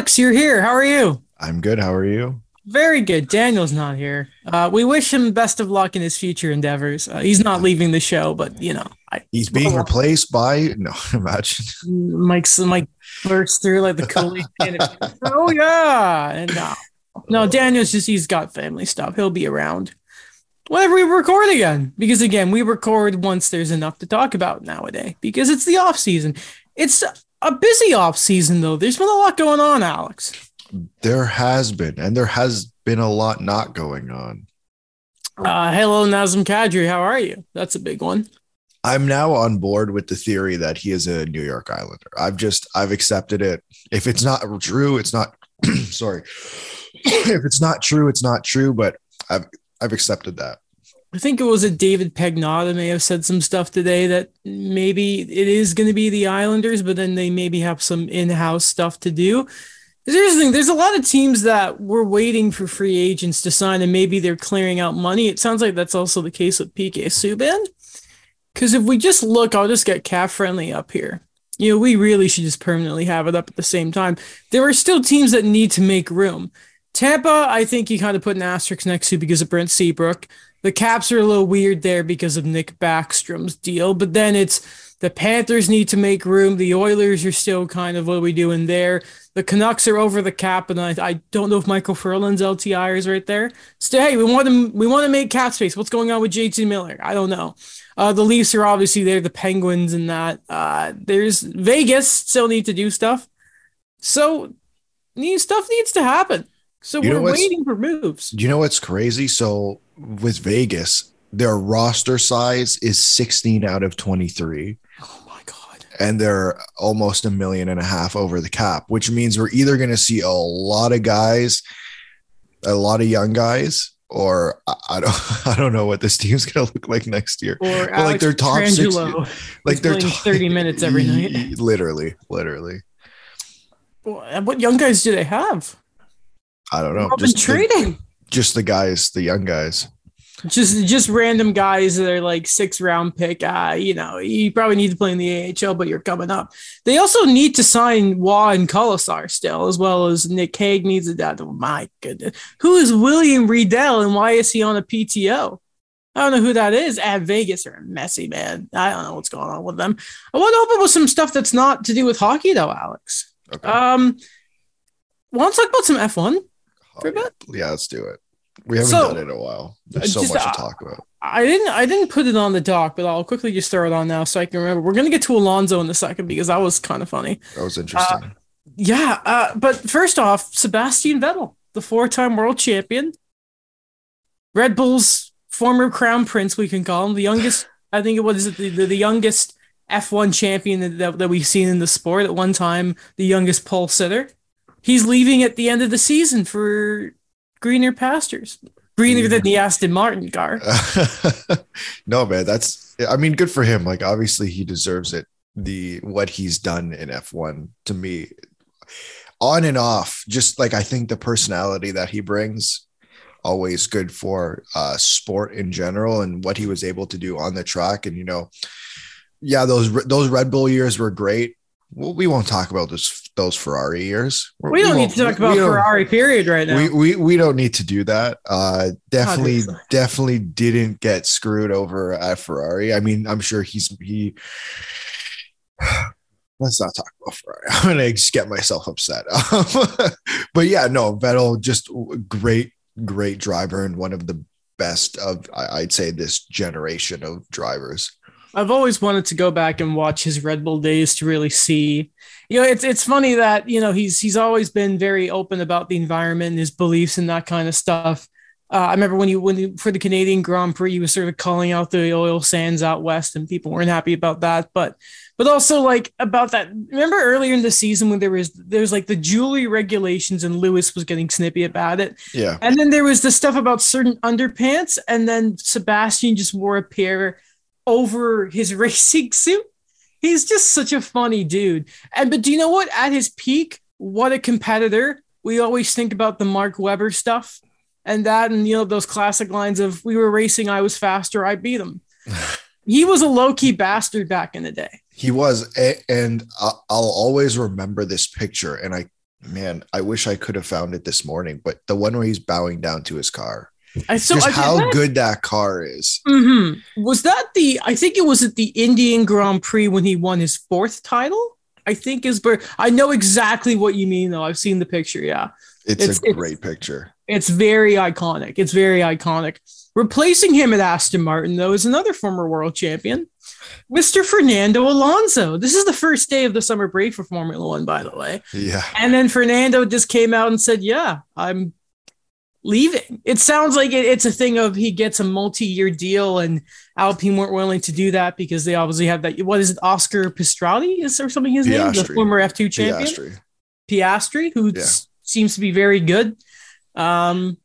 Alex, you're here. How are you? I'm good. How are you? Very good. Daniel's not here. Uh, we wish him best of luck in his future endeavors. Uh, he's not leaving the show, but you know, I, he's being replaced by no. Imagine Mike's Mike bursts through like the Kool oh yeah, and no, no. Daniel's just he's got family stuff. He'll be around whenever we record again. Because again, we record once there's enough to talk about nowadays. Because it's the off season. It's a busy off season though. There's been a lot going on, Alex. There has been, and there has been a lot not going on. Uh, hello, Nazem Kadri. How are you? That's a big one. I'm now on board with the theory that he is a New York Islander. I've just I've accepted it. If it's not true, it's not. sorry. if it's not true, it's not true. But I've I've accepted that. I think it was a David Pagnotta may have said some stuff today that maybe it is going to be the Islanders, but then they maybe have some in-house stuff to do. Here's the thing: there's a lot of teams that were waiting for free agents to sign, and maybe they're clearing out money. It sounds like that's also the case with PK Subban. Because if we just look, I'll just get cap friendly up here. You know, we really should just permanently have it up at the same time. There are still teams that need to make room. Tampa, I think you kind of put an asterisk next to because of Brent Seabrook. The Caps are a little weird there because of Nick Backstrom's deal, but then it's the Panthers need to make room. The Oilers are still kind of what are we doing there. The Canucks are over the cap, and I, I don't know if Micheal Ferland's LTI is right there. Still, hey, we want to we want to make cap space. What's going on with JT Miller? I don't know. Uh, the Leafs are obviously there. The Penguins and that. Uh, there's Vegas still need to do stuff. So, need stuff needs to happen. So you we're waiting for moves. Do you know what's crazy? So with Vegas, their roster size is 16 out of 23. Oh my God. And they're almost a million and a half over the cap, which means we're either going to see a lot of guys, a lot of young guys, or I don't, I don't know what this team's going to look like next year. Or like their top six, like they're top, 30 minutes every night. Literally, literally. What young guys do they have? I don't know. Just trading. Just the guys, the young guys. Just just random guys that are like six round pick. Uh, you know, you probably need to play in the AHL, but you're coming up. They also need to sign Waugh and Kolesar still, as well as Nick Hague needs a dad. Oh my goodness. Who is William Riedel and why is he on a PTO? I don't know who that is. At Vegas are messy, man. I don't know what's going on with them. I want to open with some stuff that's not to do with hockey, though, Alex. Okay. Um, want to talk about some F1? Bit? Yeah, let's do it. We haven't so, done it in a while. There's so just, much to talk about. I didn't I didn't put it on the doc, but I'll quickly just throw it on now so I can remember. We're gonna get to Alonso in a second because that was kind of funny. That was interesting. Uh, yeah, uh, but first off, Sebastian Vettel, the four-time world champion, Red Bull's former crown prince, we can call him the youngest. I think it was the, the, the youngest F1 champion that, that we've seen in the sport at one time, the youngest pole sitter he's leaving at the end of the season for greener pastures, greener yeah. than the Aston Martin car. no, man, that's I mean, good for him. Like, obviously, he deserves it. The what he's done in F1 to me, on and off, just like I think the personality that he brings always good for uh, sport in general and what he was able to do on the track. And you know, yeah, those those Red Bull years were great well, we won't talk about this those Ferrari years. We don't we need to talk about Ferrari period right now. We, we we don't need to do that. Uh, definitely definitely didn't get screwed over at Ferrari. I mean, I'm sure he's he. Let's not talk about Ferrari. I'm gonna just get myself upset. but yeah, no, Vettel just great, great driver and one of the best of I'd say this generation of drivers. I've always wanted to go back and watch his Red Bull days to really see. You know, it's it's funny that you know he's he's always been very open about the environment and his beliefs and that kind of stuff. Uh, I remember when you when you, for the Canadian Grand Prix, he was sort of calling out the oil sands out west, and people weren't happy about that. But but also like about that. Remember earlier in the season when there was there's like the jewelry regulations, and Lewis was getting snippy about it. Yeah. And then there was the stuff about certain underpants, and then Sebastian just wore a pair over his racing suit. He's just such a funny dude. And but do you know what? At his peak, what a competitor. We always think about the Mark Webber stuff and that, and you know, those classic lines of we were racing, I was faster, I beat him. he was a low-key bastard back in the day. He was, and I'll always remember this picture, and I man, I wish I could have found it this morning, but the one where he's bowing down to his car. I so Just how that- good that car is. Mhm. Was that the? I think it was at the Indian Grand Prix when he won his fourth title. I think is, but I know exactly what you mean though. I've seen the picture. Yeah, It's, It's- a it's- great picture. it's very iconic. It's very iconic. Replacing him at Aston Martin though is another former world champion, Mr. Fernando Alonso. This is the first day of the summer break for Formula One, by the way. Yeah. And then Fernando just came out and said, "Yeah, I'm leaving." It sounds like it, it's a thing of he gets a multi-year deal, and Alpine weren't willing to do that because they obviously have that. What is it, Oscar Pistrati is or something? His name, the former F2 champion, Piastri. Piastri, who Yeah. seems to be very good. Um,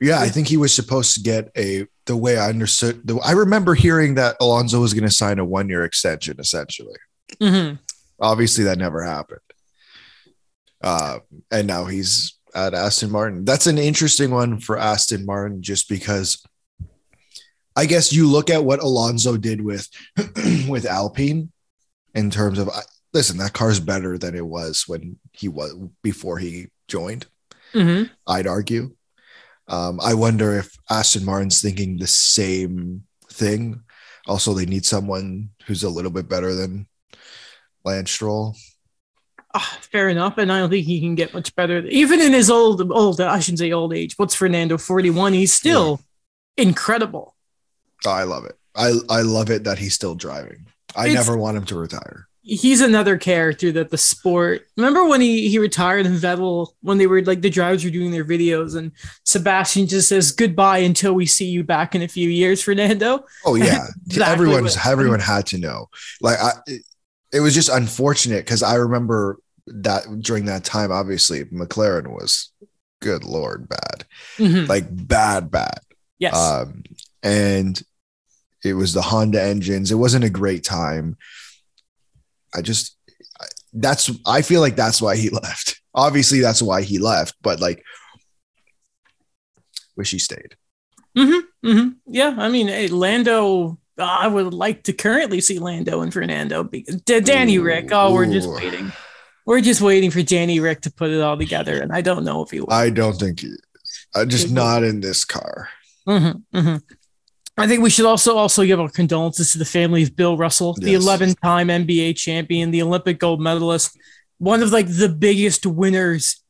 Yeah, I think he was supposed to get a the way I understood. The, I remember hearing that Alonso was going to sign a one year extension. Essentially, mhm. obviously that never happened. Uh, and now he's at Aston Martin. That's an interesting one for Aston Martin, just because. I guess you look at what Alonso did with with Alpine in terms of listen, that car's better than it was when he was before he joined. Mhm. I'd argue. Um, I wonder if Aston Martin's thinking the same thing. Also, they need someone who's a little bit better than Lance Stroll. Ah, fair enough, and I don't think he can get much better. Even in his old, old, I shouldn't say old age. What's Fernando? Forty-one. He's still incredible. Oh, I love it. I I love it that he's still driving. I It's- never want him to retire. he's another character that the sport remember when he he retired and Vettel when they were like the drivers were doing their videos and Sebastian just says goodbye until we see you back in a few years Fernando Oh yeah, Exactly everyone's everyone had to know. Like I, it, it was just unfortunate because I remember that during that time, obviously McLaren was good lord bad, Mhm. like bad bad. yes um, and it was the Honda engines. It wasn't a great time. I just that's I feel like that's why he left. Obviously, that's why he left, but like, wish he stayed. Mm-hmm, yeah I mean hey, Lando I would like to currently see Lando and Fernando be, Danny Ooh, Rick oh we're just waiting we're just waiting for Danny Ric to put it all together and I don't know if he will I don't think he, uh, just not in this car. Mm-hmm, mm-hmm. I think we should also also give our condolences to the family of Bill Russell, the Yes. 11-time NBA champion, the Olympic gold medalist, one of like the biggest winners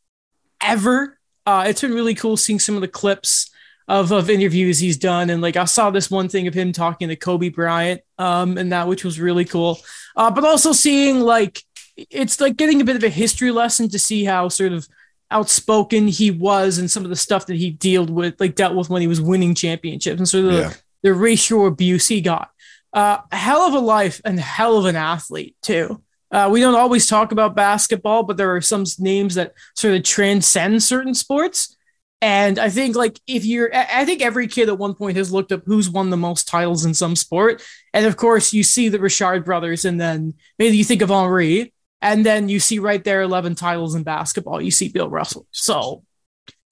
ever. Uh, it's been really cool seeing some of the clips of of interviews he's done, and like I saw this one thing of him talking to Kobe Bryant, um, and that which was really cool. Uh, but also seeing like it's like getting a bit of a history lesson to see how sort of outspoken he was and some of the stuff that he dealt with like dealt with when he was winning championships and sort of the, Yeah. the racial abuse he got. Uh, a hell of a life and hell of an athlete too. Uh, we don't always talk about basketball but there are some names that sort of transcend certain sports. And i think like if you're I think every kid at one point has looked up who's won the most titles in some sport. And of course you see the richard brothers and then maybe you think of henri and then you see right there 11 titles in basketball you see bill russell so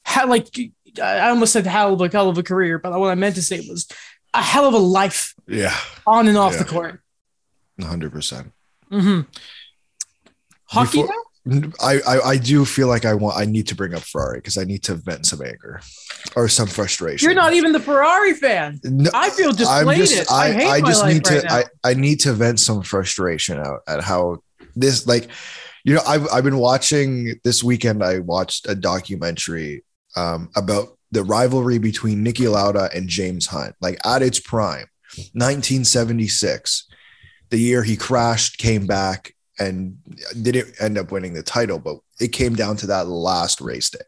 how like i almost said hell of a hell of a career but what i meant to say was a hell of a life Yeah, on and off Yeah. the court hundred percent. hmm hockey Before-? I, I I do feel like I want I need to bring up Ferrari because I need to vent some anger or some frustration. you're not even the ferrari fan No, i feel I'm just i, I, I just need right to now. I, I need to vent some frustration out at how this like you know I've I've been watching this weekend I watched a documentary um about the rivalry between Niki Lauda and James Hunt like at its prime 1976 the year he crashed came back and didn't end up winning the title but it came down to that last race day.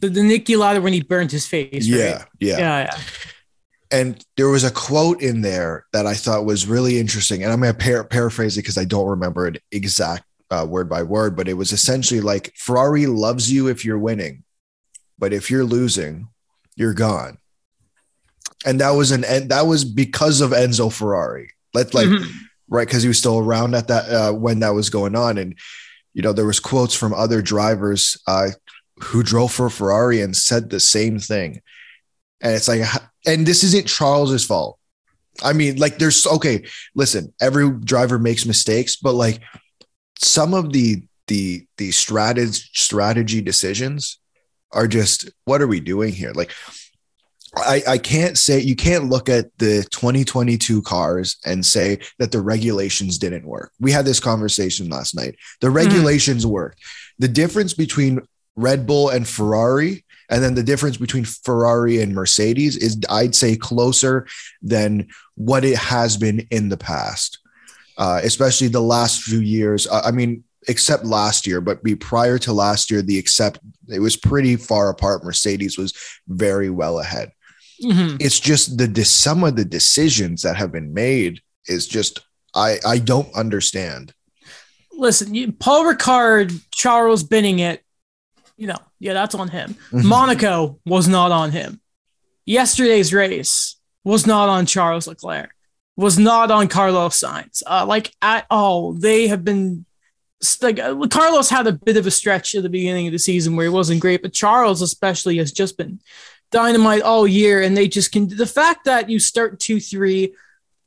The, the Niki Lauda when he burned his face yeah right? yeah. Yeah yeah and there was a quote in there that I thought was really interesting. And I'm going to par- paraphrase it because I don't remember it exact uh, word by word, but it was essentially like Ferrari loves you if you're winning, but if you're losing, you're gone. And that was an and that was because of Enzo Ferrari. Let like Mhm. right because he was still around at that uh, when that was going on, and you know there was quotes from other drivers uh, who drove for Ferrari and said the same thing. And it's like, and this isn't Charles's fault. I mean, like, there's okay. Listen, every driver makes mistakes, but like some of the the the strategy strategy decisions are just what are we doing here? Like I, I can't say you can't look at the 2022 cars and say that the regulations didn't work. We had this conversation last night. The hmm. regulations mm. work. The difference between Red Bull and Ferrari, and then the difference between Ferrari and Mercedes is, I'd say, closer than what it has been in the past, uh, especially the last few years. I mean, except last year, but be prior to last year, the except it was pretty far apart. Mercedes was very well ahead. Mm-hmm. It's just the some of the decisions that have been made is just I I don't understand. Listen, you, Paul Ricard, Charles binning it, you know, yeah, that's on him. Mm-hmm. Monaco was not on him. Yesterday's race was not on Charles Leclerc, was not on Carlos Sainz. Uh, like at all, they have been like uh, Carlos had a bit of a stretch at the beginning of the season where he wasn't great, but Charles especially has just been dynamite all year. And they just can the fact that you start two three,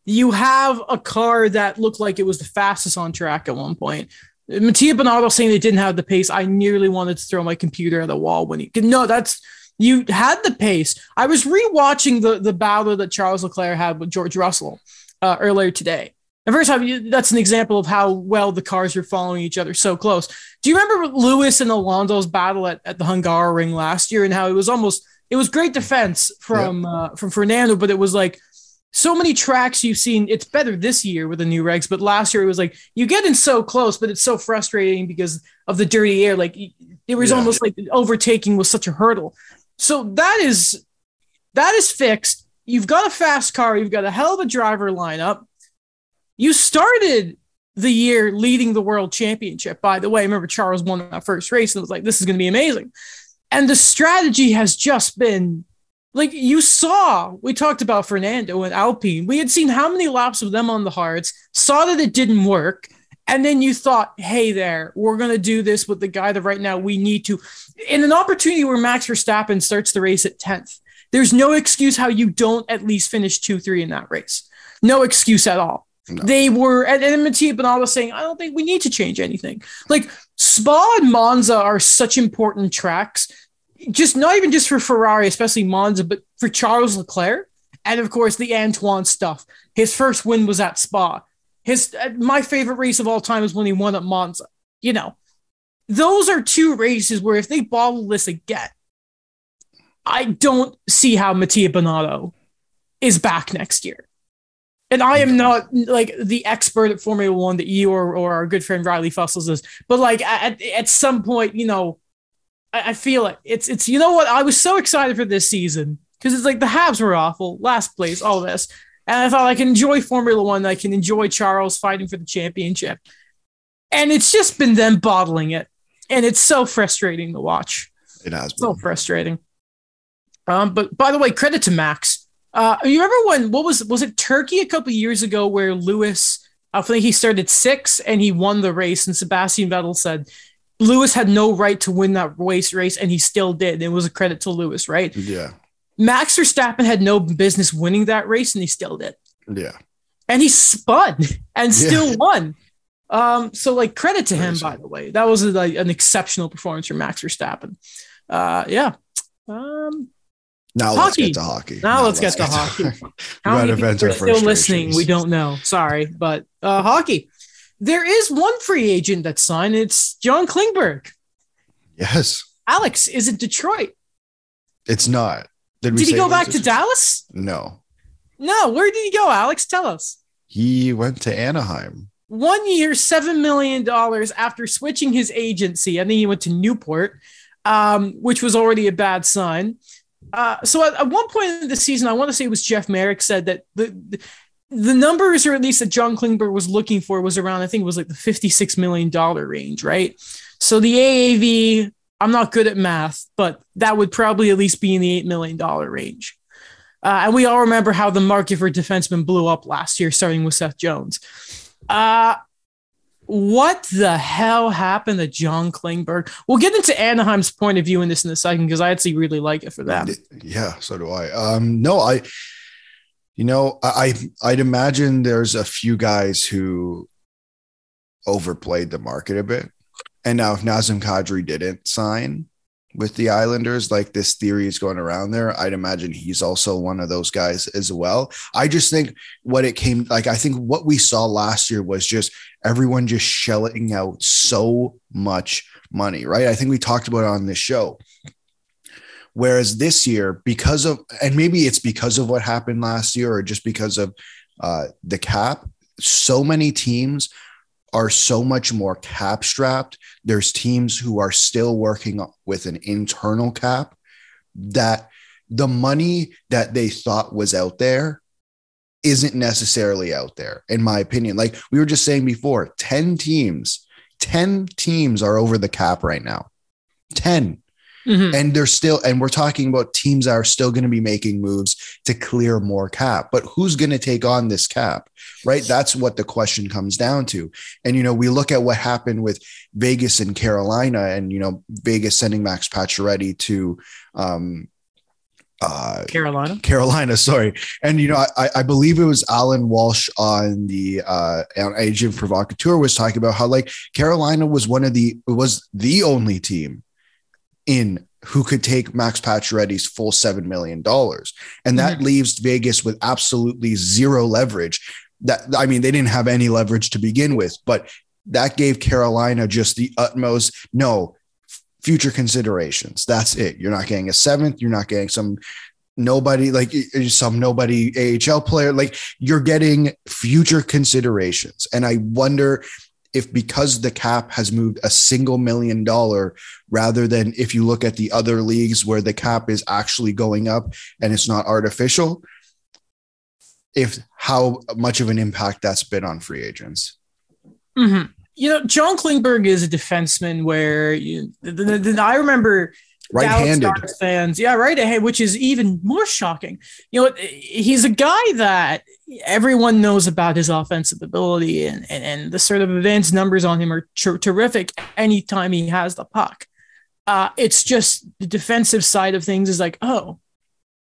you have a car that looked like it was the fastest on track at one point. Mattia Binotto saying they didn't have the pace. I nearly wanted to throw my computer at the wall when he no, that's you had the pace. I was rewatching the the battle that Charles Leclerc had with George Russell uh, earlier today. And first time, that's an example of how well the cars are following each other so close. Do you remember Lewis and Alonso's battle at, at the Hungaroring last year and how it was almost it was great defense from uh, from Fernando, but it was like so many tracks you've seen. It's better this year with the new regs, but last year it was like you get in so close, but it's so frustrating because of the dirty air. Like it was yeah. almost like overtaking was such a hurdle. So that is that is fixed. You've got a fast car. You've got a hell of a driver lineup. You started the year leading the world championship. By the way, I remember Charles won that first race and it was like, "This is going to be amazing." And the strategy has just been like you saw. We talked about Fernando and Alpine. We had seen how many laps of them on the hards, saw that it didn't work. And then you thought, hey, there, we're going to do this with the guy that right now we need to. In an opportunity where Max Verstappen starts the race at 10th, there's no excuse how you don't at least finish 2 3 in that race. No excuse at all. No. They were, and, and Mattia Binotto saying, I don't think we need to change anything. Like Spa and Monza are such important tracks, just not even just for Ferrari, especially Monza, but for Charles Leclerc. And of course, the Anthoine stuff. His first win was at Spa. His uh, my favorite race of all time is when he won at Monza. You know, those are two races where if they bottle this again, I don't see how Mattia Binotto is back next year. And I am not like the expert at Formula One that you or, or our good friend Riley Fussels is, but like at, at some point, you know, I, I feel it. It's it's you know what? I was so excited for this season because it's like the Habs were awful, last place, all this. And I thought I can enjoy Formula One. I can enjoy Charles fighting for the championship. And it's just been them bottling it. And it's so frustrating to watch. It has been. So frustrating. Um, but by the way, credit to Max uh, you remember when what was was it Turkey a couple years ago where Lewis I think he started six and he won the race and Sebastian Vettel said Lewis had no right to win that race race and he still did. It was a credit to Lewis, right? Yeah. Max Verstappen had no business winning that race and he still did. Yeah. And he spun and still yeah. won. Um, so like credit to him, by the way. That was like an exceptional performance from Max Verstappen. Uh, yeah. Um, now hockey. let's get to hockey. Now, now let's, let's, get, to hockey. How many people are still listening? We don't know. Sorry, but uh, hockey. There is one free agent that's signed. It's John Klingberg. Yes. Alex, is it Detroit? It's not. Did, did he go back to Dallas? No. No. Where did he go, Alex? Tell us. He went to Anaheim. One year, $7 million after switching his agency. I think he went to Newport, um, which was already a bad sign. Uh, so at, at, one point in the season, I want to say it was Jeff Marek said that the, the numbers, or at least that John Klingberg was looking for, was around I think it was like the fifty-six million dollar range, right? So the AAV, I'm not good at math, but that would probably at least be in the eight million dollar range. Uh, and we all remember how the market for defensemen blew up last year, starting with Seth Jones. Uh, what the hell happened to John Klingberg? We'll get into Anaheim's point of view in this in a second because I actually really like it for them. Yeah, so do I. Um, no, I, you know, I I'd imagine there's a few guys who overplayed the market a bit, And now if Nazem Kadri didn't sign with the Islanders, like this theory is going around there, I'd imagine he's also one of those guys as well. I just think what it came like, I think what we saw last year was just everyone just shelling out so much money, right? I think we talked about it on this show. Whereas this year, because of, and maybe it's because of what happened last year or just because of uh, the cap, so many teams are so much more cap strapped. There's teams who are still working with an internal cap that the money that they thought was out there isn't necessarily out there, in my opinion. Like we were just saying before, 10 teams, 10 teams are over the cap right now. 10. Mm-hmm. And they're still, and we're talking about teams that are still going to be making moves to clear more cap. But who's going to take on this cap? Right. That's what the question comes down to. And, you know, we look at what happened with Vegas and Carolina and, you know, Vegas sending Max Pacioretty to, um, uh, Carolina. Carolina, sorry. And you know, I, I believe it was Allan Walsh on the uh on Agent Provocateur was talking about how like Carolina was one of the was the only team in who could take Max Pacioretty's full $7 million. And that mm-hmm. leaves Vegas with absolutely zero leverage. That I mean, they didn't have any leverage to begin with, but that gave Carolina just the utmost no future considerations. That's it. You're not getting a seventh, you're not getting some nobody like some nobody AHL player like you're getting future considerations and I wonder if because the cap has moved a single million dollar rather than if you look at the other leagues where the cap is actually going up and it's not artificial if how much of an impact that's been on free agents mm-hmm. you know john klingberg is a defenseman where you, the, the, the, i remember right-handed fans. Yeah right hey which is even more shocking. You know he's a guy that everyone knows about his offensive ability and, and, and the sort of advanced numbers on him are ter- terrific anytime he has the puck. Uh, it's just the defensive side of things is like oh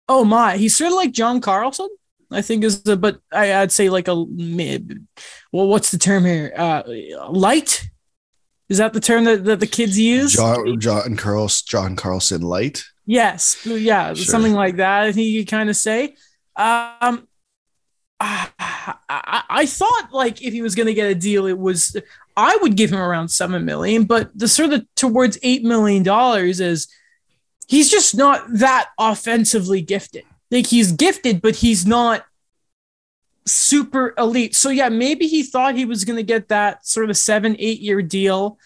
oh my he's sort of like john carlson i think is the but I, i'd say like a well what's the term here? Uh, light is that the term that, that the kids use? John, John, Carls, John Carlson Light? Yes. Yeah. Sure. Something like that. I think you kind of say. Um, I, I, I thought like if he was going to get a deal, it was I would give him around seven million, but the sort of towards eight million dollars is he's just not that offensively gifted. Like he's gifted, but he's not super elite. So yeah, maybe he thought he was going to get that sort of a seven, eight year deal.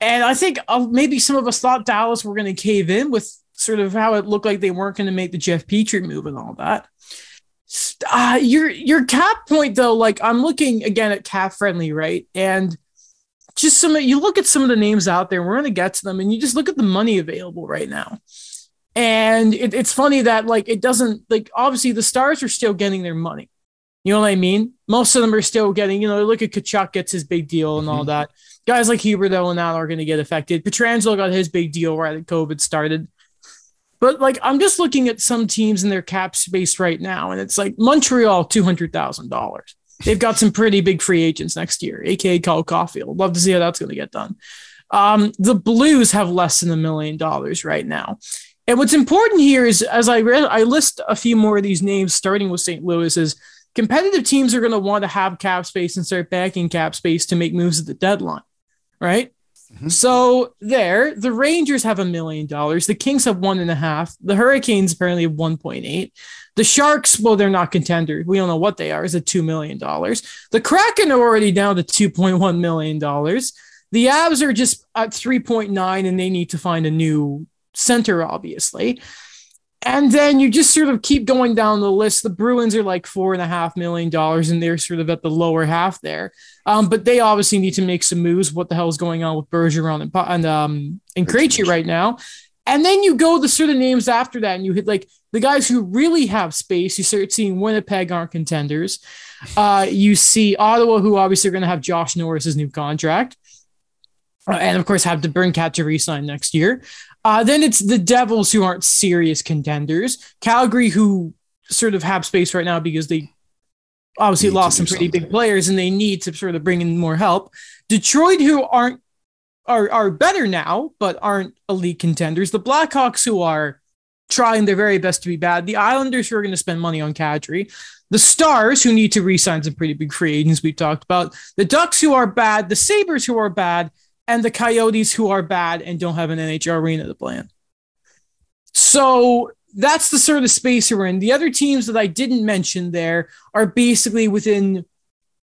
And I think uh, maybe some of us thought Dallas were going to cave in with sort of how it looked like they weren't going to make the Jeff Petry move and all that. Uh, your your cap point though, like I'm looking again at cap friendly, right? And just some you look at some of the names out there, we're going to get to them, and you just look at the money available right now. And it, it's funny that like it doesn't like obviously the stars are still getting their money. You know what I mean? Most of them are still getting, you know, look at Tkachuk gets his big deal and mm-hmm. all that. Guys like Huberdeau and that are going to get affected. Pietrangelo got his big deal right at COVID started. But like, I'm just looking at some teams in their cap space right now, and it's like Montreal, $200,000. They've got some pretty big free agents next year, aka Cole Caufield. Love to see how that's going to get done. Um, the Blues have less than a million dollars right now. And what's important here is, as I read, I list a few more of these names, starting with St. Louis, is competitive teams are going to want to have cap space and start backing cap space to make moves at the deadline, right? Mm-hmm. So there, the Rangers have a million dollars. The Kings have one and a half. The Hurricanes apparently have 1.8. The Sharks, well, they're not contenders. We don't know what they are. Is it $2 million? The Kraken are already down to $2.1 million. The Avs are just at 3.9 and they need to find a new center, obviously. And then you just sort of keep going down the list. The Bruins are like four and a half million dollars, and they're sort of at the lower half there. Um, but they obviously need to make some moves. What the hell is going on with Bergeron and and um and Krejci right now? And then you go the sort of names after that, and you hit like the guys who really have space. You start seeing Winnipeg aren't contenders. Uh, you see Ottawa, who obviously are going to have Josh Norris's new contract. Uh, and of course, have DeBrincat to resign next year. Uh, then it's the Devils who aren't serious contenders. Calgary, who sort of have space right now because they obviously need lost some pretty something. big players and they need to sort of bring in more help. Detroit, who aren't are are better now, but aren't elite contenders. The Blackhawks who are trying their very best to be bad. The Islanders who are going to spend money on Kadri. The Stars who need to re-sign some pretty big free agents we've talked about. The Ducks who are bad. The Sabres who are bad. And the Coyotes who are bad and don't have an NHL arena to play in. So that's the sort of space we're in. The other teams that I didn't mention there are basically within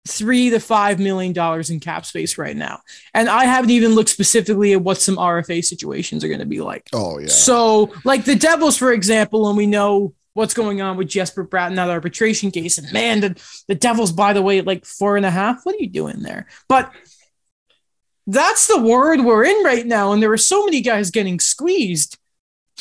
three to five million dollars in cap space right now. And I haven't even looked specifically at what some RFA situations are going to be like. Oh, yeah. So, like the Devils, for example, and we know what's going on with Jesper Bratt in that arbitration case. And man, the, the Devils, by the way, like four and a half. What are you doing there? But that's the word we're in right now. And there are so many guys getting squeezed.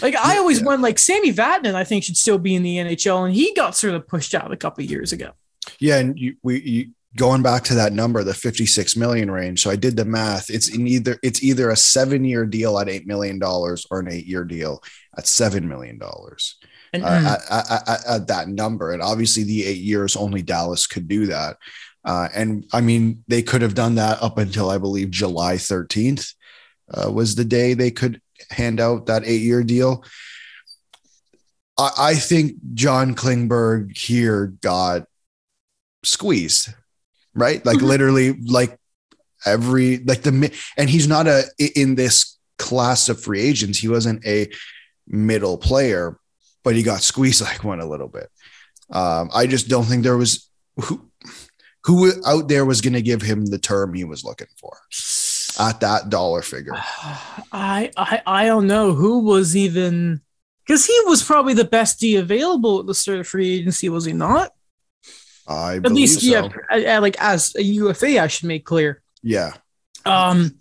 Like I always yeah. went like Sami Vatanen, I think should still be in the NHL, and he got sort of pushed out a couple years ago. Yeah, and you, we you, going back to that number, the 56 million range. So I did the math. It's in either it's either a seven year deal at eight million dollars or an eight year deal at seven million dollars. Uh, mm. at, at, at, at, that number, and obviously the eight years only Dallas could do that. Uh, and I mean, they could have done that up until I believe July 13th uh, was the day they could hand out that eight year deal. I, I think John Klingberg here got squeezed right? Like mm-hmm. literally, like every like the and he's not a in this class of free agents. He wasn't a middle player, but he got squeezed like one a little bit. Um, I just don't think there was who who out there was going to give him the term he was looking for at that dollar figure. I I I don't know who was even because he was probably the best D available at the start of free agency, was he not? I at least so. yeah, like as a UFA, I should make clear. Yeah. Um,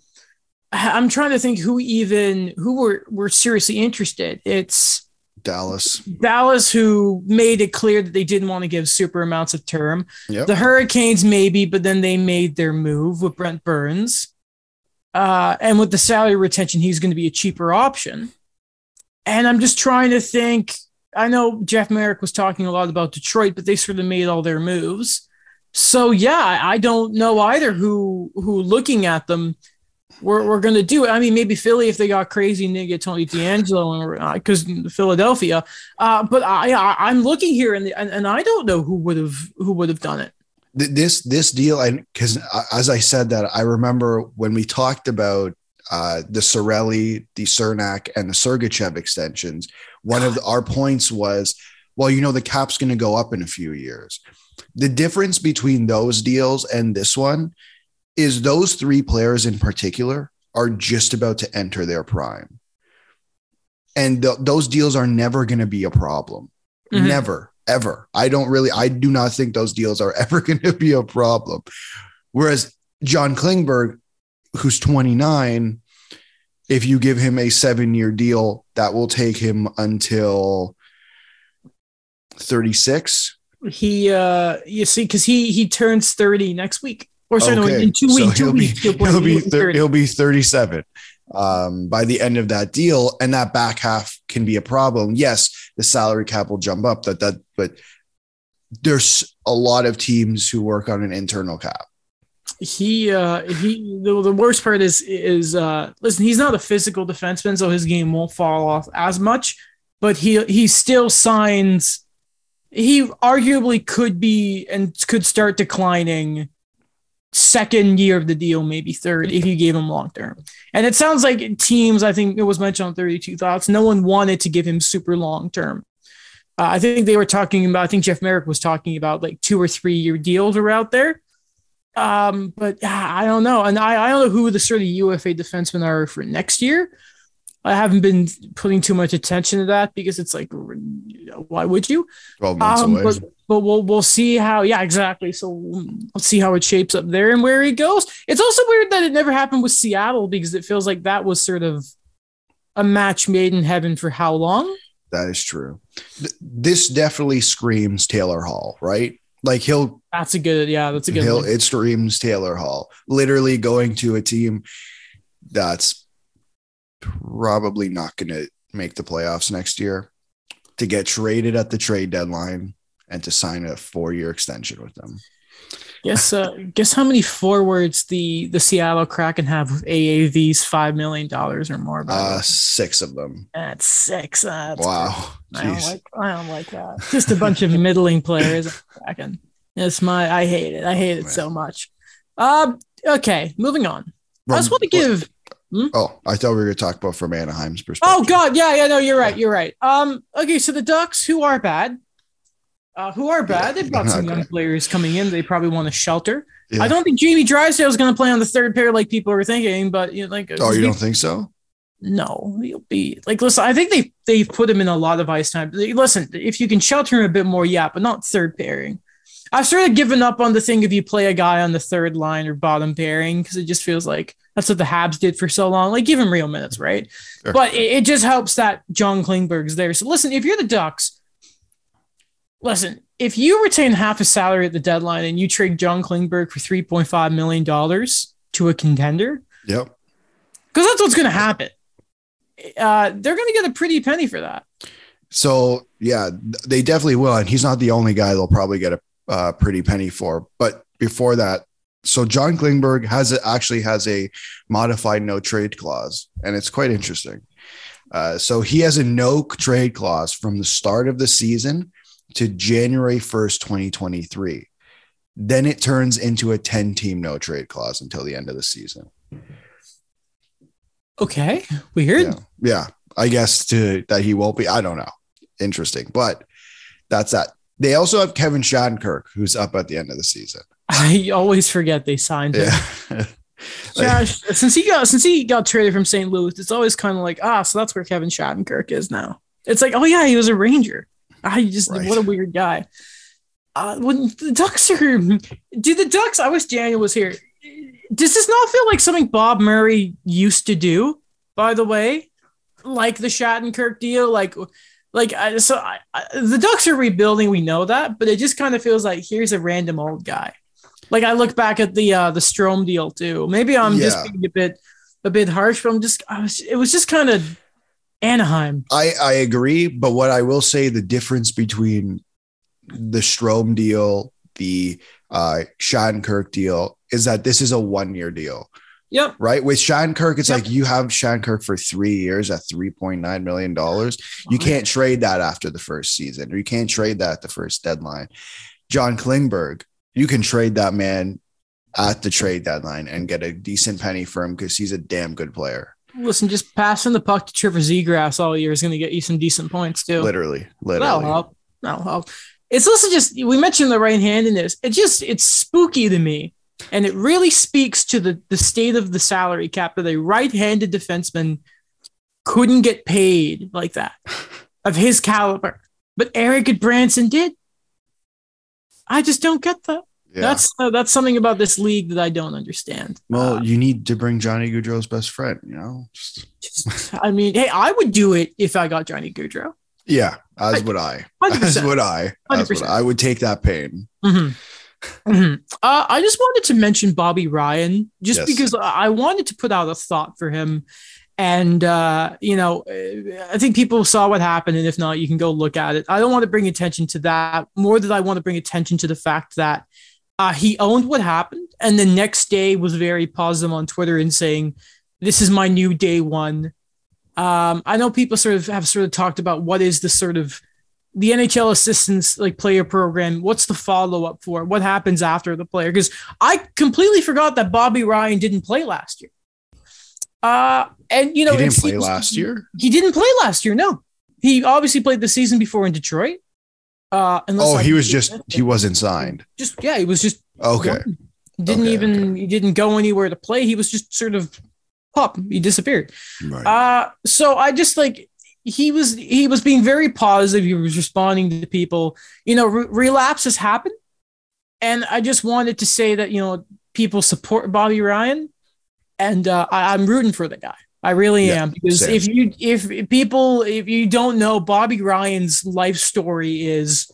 I'm trying to think who even who were were seriously interested. It's Dallas. Dallas, who made it clear that they didn't want to give super amounts of term. Yep. The Hurricanes, maybe, but then they made their move with Brent Burns. Uh, and with the salary retention, he's going to be a cheaper option. And I'm just trying to think I know Jeff Marek was talking a lot about Detroit, but they sort of made all their moves. So yeah, I don't know either who who looking at them we're, we're going to do it. I mean, maybe Philly if they got crazy get Tony DeAngelo and because uh, Philadelphia. Uh, but I, I am looking here and, and and I don't know who would have who would have done it. This this deal, and because uh, as I said that, I remember when we talked about uh, the Cirelli, the Cernak, and the Sergachev extensions. One of the, our points was, well, you know, the cap's going to go up in a few years. The difference between those deals and this one is those three players in particular are just about to enter their prime. And th- those deals are never going to be a problem. Mm-hmm. Never, ever. I don't really, I do not think those deals are ever going to be a problem. Whereas John Klingberg, who's 29, if you give him a seven year deal, that will take him until 36. He, uh, you see, because he he turns 30 next week. Or sorry, okay. no, in two weeks. So he'll, be, he'll, be he'll be 37 um, by the end of that deal, and that back half can be a problem. Yes, the salary cap will jump up. That that, but there's a lot of teams who work on an internal cap he uh he the, the worst part is is uh listen he's not a physical defenseman so his game won't fall off as much but he he still signs he arguably could be and could start declining second year of the deal maybe third if you gave him long term and it sounds like teams i think it was mentioned on 32 thoughts no one wanted to give him super long term uh, i think they were talking about i think jeff Marek was talking about like two or three year deals are out there um, but I don't know. And I, I don't know who the sort of UFA defensemen are for next year. I haven't been putting too much attention to that because it's like, why would you? 12 months um, away. But, but we'll, we'll see how, yeah, exactly. So we'll see how it shapes up there and where he goes. It's also weird that it never happened with Seattle because it feels like that was sort of a match made in heaven for how long? That is true. This definitely screams Taylor Hall, right? Like he'll that's a good yeah, that's a good he'll it streams Taylor Hall. Literally going to a team that's probably not gonna make the playoffs next year to get traded at the trade deadline and to sign a four year extension with them. Guess uh, guess how many forwards the the Seattle Kraken have with AAVs five million dollars or more? Uh, six of them. That's six. Uh, that's wow. I don't like I don't like that. Just a bunch of middling players. Kraken. It's my I hate it. I hate it Man. so much. Um. Okay. Moving on. I just want to give. Hmm? Oh, I thought we were going to talk about from Anaheim's perspective. Oh God, yeah, yeah, no, you're right, you're right. Um, okay, so the Ducks, who are bad, uh, who are bad. They've got some young players coming in. They probably want to shelter. Yeah. I don't think Jamie Drysdale is going to play on the third pair like people are thinking. But you know, like, oh, you don't think so? No, he'll be like. Listen, I think they they've put him in a lot of ice time. Listen, if you can shelter him a bit more, yeah, but not third pairing. I've sort of given up on the thing if you play a guy on the third line or bottom pairing because it just feels like that's what the Habs did for so long. Like give him real minutes, right? Sure. But it, it, just helps that John Klingberg's there. So listen, if you're the Ducks, listen, if you retain half a salary at the deadline and you trade John Klingberg for $3.5 million to a contender, yep. Because that's what's going to happen. Uh, they're going to get a pretty penny for that. So, yeah, they definitely will. And he's not the only guy they'll probably get a uh, pretty penny for. But before that, so John Klingberg has a, actually has a modified no trade clause, and it's quite interesting. Uh, so he has a no trade clause from the start of the season to January 1st, 2023. Then it turns into a 10 team no trade clause until the end of the season. Okay. Weird. Yeah. yeah. I guess to that he won't be. I don't know. Interesting. But that's that. They also have Kevin Shattenkirk, who's up at the end of the season. I always forget they signed him. Yeah. Josh, since he got since he got traded from St. Louis, it's always kind of like, ah, so that's where Kevin Shattenkirk is now. It's like, oh yeah, he was a Ranger. I just right. what a weird guy. Uh, when the Ducks are, do the Ducks? I wish Daniel was here. Does this not feel like something Bob Murray used to do? By the way, like the Shattenkirk deal, like, like so. I, I, the Ducks are rebuilding. We know that, but it just kind of feels like here's a random old guy. Like I look back at the uh the Strome deal too. Maybe I'm yeah. just being a bit a bit harsh, but I'm just I was it was just kind of Anaheim. I, I agree, but what I will say the difference between the Strome deal, the uh Shattenkirk deal, is that this is a one year deal. Yep. Right. With Shattenkirk, it's yep. like you have Shattenkirk for three years at $3.9 million. You can't trade that after the first season, or you can't trade that at the first deadline. John Klingberg, you can trade that man at the trade deadline and get a decent penny for him because he's a damn good player. Listen, just passing the puck to Trevor Zegras all year is going to get you some decent points too. Literally, literally. That'll help. That'll help. It's also just we mentioned the right handedness. It just it's spooky to me, and it really speaks to the the state of the salary cap that a right-handed defenseman couldn't get paid like that of his caliber, but Erik Gudbranson did. I just don't get that. Yeah. That's uh, that's something about this league that I don't understand. Well, uh, you need to bring Johnny Gaudreau's best friend. You know, just... I mean, hey, I would do it if I got Johnny Gaudreau. Yeah, as I, would I. 100%. As would I. As would I. I would take that pain. Mm-hmm. Mm-hmm. Uh, I just wanted to mention Bobby Ryan just yes. because I wanted to put out a thought for him. And, uh, you know, I think people saw what happened. And if not, you can go look at it. I don't want to bring attention to that more than I want to bring attention to the fact that uh, he owned what happened, and the next day was very positive on Twitter and saying, "This is my new day one." Um, I know people sort of have sort of talked about what is the sort of the NHL assistance like player program. What's the follow up for? What happens after the player? Because I completely forgot that Bobby Ryan didn't play last year. Uh, and you know, he didn't play last year. He didn't play last year. No, he obviously played the season before in Detroit. Uh, oh, I he was just he wasn't signed. Just yeah, he was just okay. Didn't okay, even okay. he didn't go anywhere to play. He was just sort of pop. He disappeared. Right. Uh, so I just like he was he was being very positive. He was responding to people. You know, re- relapses happen, and I just wanted to say that you know people support Bobby Ryan, and uh, I, I'm rooting for the guy. I really yeah, am because same. if you if people if you don't know Bobby Ryan's life story is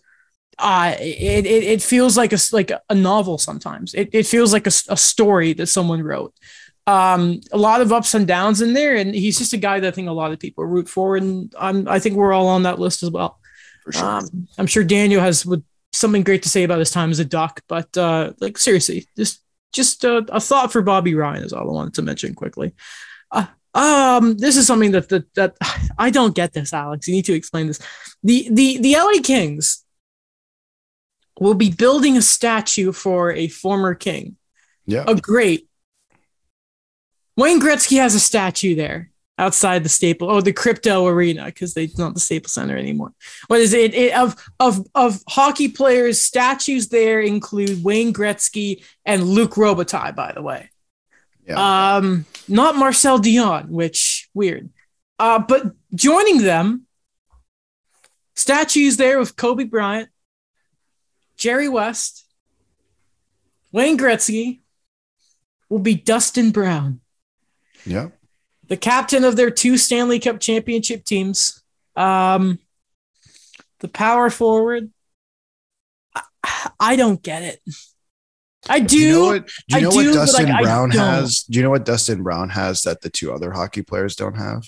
uh it, it, it feels like a like a novel sometimes it, it feels like a, a story that someone wrote um a lot of ups and downs in there and he's just a guy that I think a lot of people root for and I'm I think we're all on that list as well for sure. Um, I'm sure Daniel has would something great to say about his time as a Duck, but uh, like seriously, just just a, a thought for Bobby Ryan is all I wanted to mention quickly. Uh, um, this is something that, that that I don't get. This, Alex, you need to explain this. The the the LA Kings will be building a statue for a former king. Yeah. A great. Wayne Gretzky has a statue there outside the Staple, oh, the Crypto Arena, because they not the Staples Center anymore. What is it? it? Of of of hockey players, statues there include Wayne Gretzky and Luc Robitaille, by the way. Yeah. Um, not Marcel Dionne, which weird. Uh, but joining them, statues there with Kobe Bryant, Jerry West, Wayne Gretzky, will be Dustin Brown yeah. the captain of their two Stanley Cup championship teams. Um, the power forward. I, I don't get it. I do. Do you know what, do you know what Dustin like, Brown has? Do you know what Dustin Brown has that the two other hockey players don't have?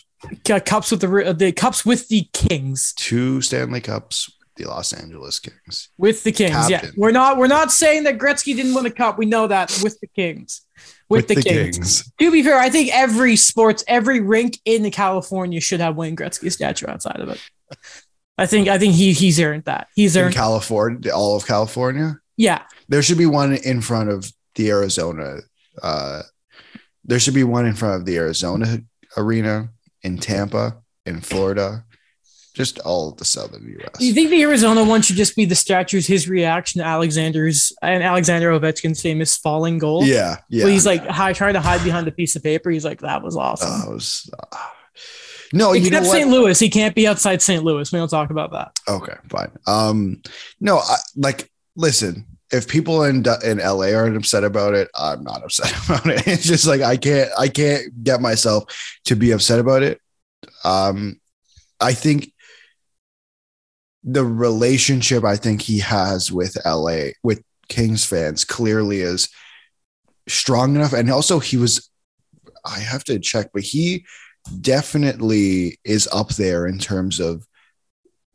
Uh, cups with the the cups with the Kings. Two Stanley Cups, the Los Angeles Kings. With the Kings, yeah. We're not we're not saying that Gretzky didn't win a cup. We know that with the Kings. With, the, Kings. To be fair, I think every sports, every rink in California should have Wayne Gretzky statue outside of it. I think I think he he's earned that. He's In earned California, all of California. Yeah. There should be one in front of the Arizona. Uh, there should be one in front of the Arizona arena in Tampa, in Florida, just all of the southern U.S. Do you think the Arizona one should just be the statues, his reaction to Alexander's and Alexander Ovechkin's famous falling goal? Yeah, yeah. Well, he's like hi, trying to hide behind a piece of paper. He's like, that was awesome. Uh, was, uh, no, you know Except? St. Louis, he can't be outside St. Louis. We don't talk about that. Okay, fine. Um, no, I, like, listen, if people in in LA aren't upset about it, I'm not upset about it. It's just like I can't, I can't get myself to be upset about it. Um, I think the relationship I think he has with LA with Kings fans clearly is strong enough, and also he was. I have to check, but he definitely is up there in terms of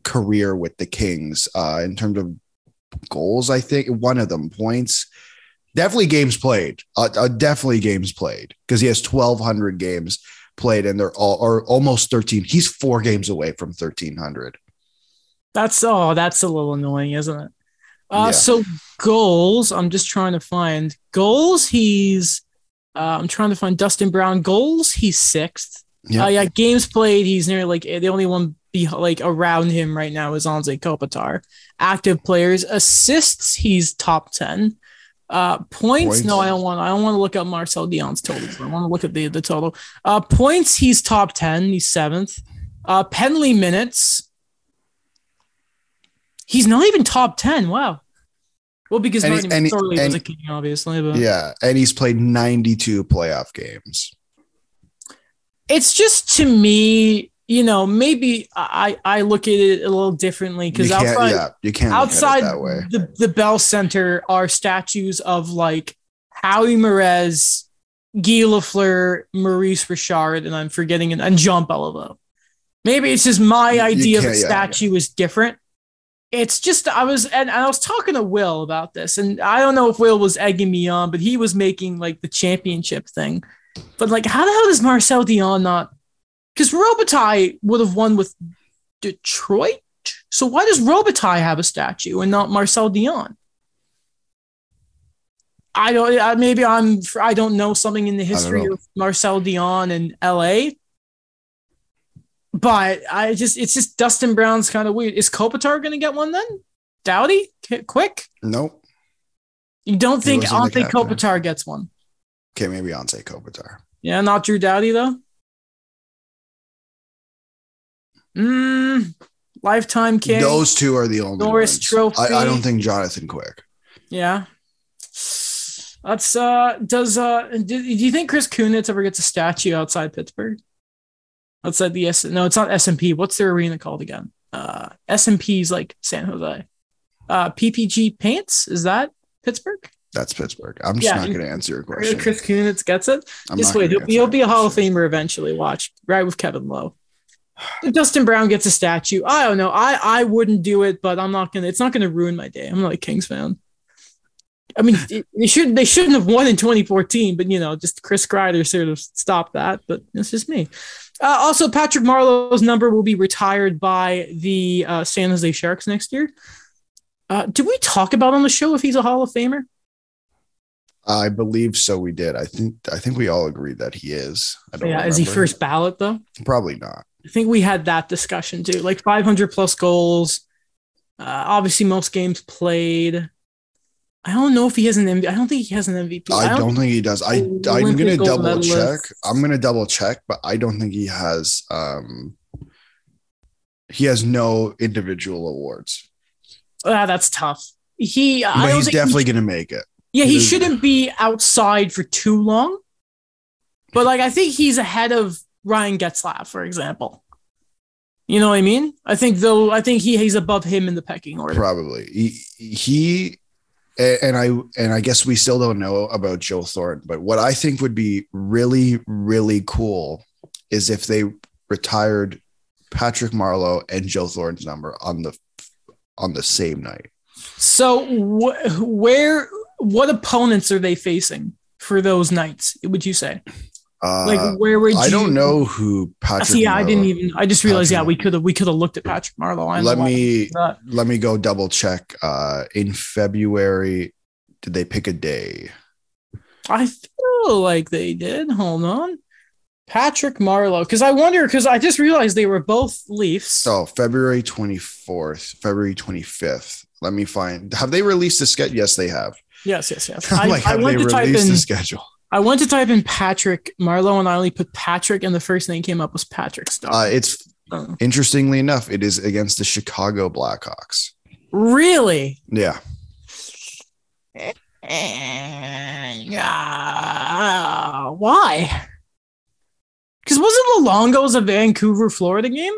career with the Kings. Uh, in terms of goals, I think one of them points. Definitely games played. Uh, uh, definitely games played because he has twelve hundred games played, and they're all or almost thirteen. He's four games away from thirteen hundred. That's oh, that's a little annoying, isn't it? Uh, Yeah. So goals, I'm just trying to find goals. He's uh, I'm trying to find Dustin Brown goals. He's sixth. Yeah. Uh, yeah, games played. He's near like the only one be like around him right now is Anze Kopitar. Active players, assists. He's top ten. Uh, points, Points. No, I don't want. I don't want to look up Marcel Dionne's total. I want to look at the the total. Uh, points. He's top ten. He's seventh. Uh, penalty minutes. He's not even top ten. Wow. Well, because And Marty and McSorley was a king, obviously, but Yeah, and he's played ninety-two playoff games. it's just to me, you know, maybe I I look at it a little differently because outside yeah, you can't outside look at it that way. the the Bell Center are statues of like Howie Morenz, Guy Lafleur, Maurice Richard, and I'm forgetting and, and Jean Beliveau. Maybe it's just my idea of a can't- yeah, statue is different. It's just I was and, and I was talking to Will about this, and I don't know if Will was egging me on, but he was making like the championship thing. But like, how the hell does Marcel Dionne not? Because Robitaille would have won with Detroit. So why does Robitaille have a statue and not Marcel Dionne? I don't. Maybe I'm. I don't know something in the history of Marcel Dionne and L.A. But I just, it's just Dustin Brown's kind of weird. Is Kopitar going to get one then? Doughty, quick. Nope. You don't think Anze. Kopitar gets one? Okay, maybe Anze Kopitar. Yeah, not Drew Doughty though. Mm, lifetime king. Those two are the only Norris ones. Trophy. I, I don't think Jonathan Quick. Yeah. That's uh does uh do, do you think Chris Kunitz ever gets a statue outside Pittsburgh? Outside the S no, it's not SMP. What's their arena called again? Uh SMP's like San Jose. Uh PPG Paints, is that Pittsburgh? That's Pittsburgh. I'm just Yeah, not going to answer your question. Chris Kunitz gets it. I'm Just wait, he'll he'll be a Hall of. Famer eventually. Watch, right with Kevin Lowe. Dustin Brown gets a statue. I don't know. I I wouldn't do it, but I'm not gonna. It's not gonna ruin my day. I'm not a Kings fan. I mean, they should they shouldn't have won in 2014, but you know, just Chris Kreider sort of stopped that. But it's just me. Uh, also, Patrick Marleau's number will be retired by the uh, San Jose Sharks next year. Uh, did we talk about on the show if he's a Hall of Famer? I believe so. We did. I think. I think we all agreed that he is. I don't yeah. Remember. Is he first ballot though? Probably not. I think we had that discussion too. Like 500 plus goals. Uh, obviously, most games played. I don't know if he has an MVP. I don't think he has an MVP. I, don't, don't think he does. I I'm gonna double medalist. check. I'm gonna double check, but I don't think he has. Um, he has no individual awards. Uh, that's tough. He, but he's definitely he, gonna make it. Yeah, he shouldn't be outside for too long. But like, I think he's ahead of Ryan Getzlaf, for example. You know what I mean? I think though, I think he he's above him in the pecking order. Probably he, he and I and I guess we still don't know about Joe Thornton, but what I think would be really really cool is if they retired Patrick Marleau and Joe Thornton's number on the on the same night. So wh- where what opponents are they facing for those nights? Would you say? Uh, like where would you, I don't know who Patrick. See, yeah, I didn't even. I just realized. Patrick, yeah, we could have. We could have looked at Patrick Marleau. let me let me go double check. Uh, in February, did they pick a day? I feel like they did. Hold on. Patrick Marleau, because I wonder, because I just realized they were both Leafs. Oh, February 24th, February 25th. Let me find. Have they released the schedule? Yes, they have. Yes, yes, yes. I, like, I went to type in the schedule. I went to type in Patrick Marleau and I only put Patrick, and the first thing came up was Patrick Star. Uh, it's interestingly enough, it is against the Chicago Blackhawks. Really? Yeah. Uh, why? Because wasn't Luongos a Vancouver, Florida game?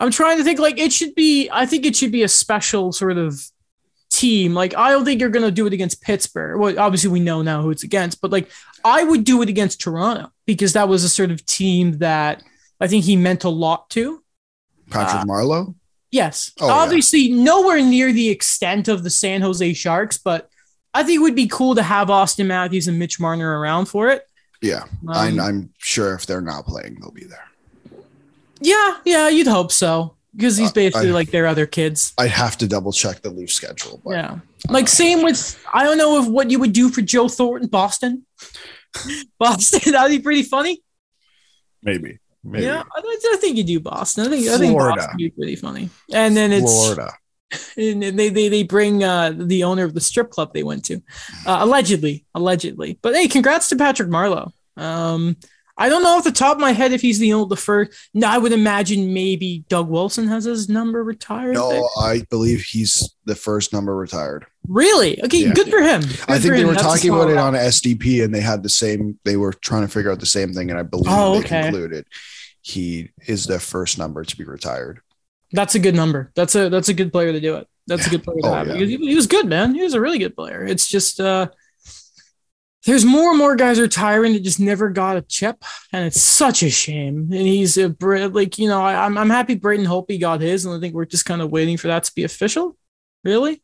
I'm trying to think like it should be. I think it should be a special sort of team. Like, I don't think you're going to do it against Pittsburgh. Well, obviously, we know now who it's against, but like, I would do it against Toronto because that was a sort of team that I think he meant a lot to. Patrick uh, Marleau? Yes. Oh, obviously, yeah. nowhere near the extent of the San Jose Sharks, but I think it would be cool to have Auston Matthews and Mitch Marner around for it. Yeah. Um, I'm, I'm sure if they're not playing, they'll be there. Yeah. Yeah. You'd hope so because he's uh, basically I, like their other kids. I'd have to double check the Leaf schedule. But, yeah, like uh, same with I don't know if what you would do for Joe Thornton, Boston. Boston, that'd be pretty funny. Maybe. Maybe. Yeah, I, I think you do Boston. I think Florida. I think Boston would be pretty funny. And then it's Florida. And they they they bring uh, the owner of the strip club they went to, uh, allegedly, allegedly. But hey, congrats to Patrick Marleau. Um, I don't know off the top of my head if he's the old the first. No, I would imagine maybe Doug Wilson has his number retired. No, there. I believe he's the first number retired. Really? Okay, yeah. good for him. Good I think they him. were That's talking about it on SDP, and they had the same. They were trying to figure out the same thing, and I believe oh, they okay. concluded he is the first number to be retired. That's a good number. That's a that's a good player to do it. That's a good player to oh, have. Yeah. He, he was good, man. He was a really good player. It's just. uh there's more and more guys retiring that just never got a chip, and it's such a shame. And he's a like you know I, am I'm, I'm happy Braden Holtby got his, and I think we're just kind of waiting for that to be official, really.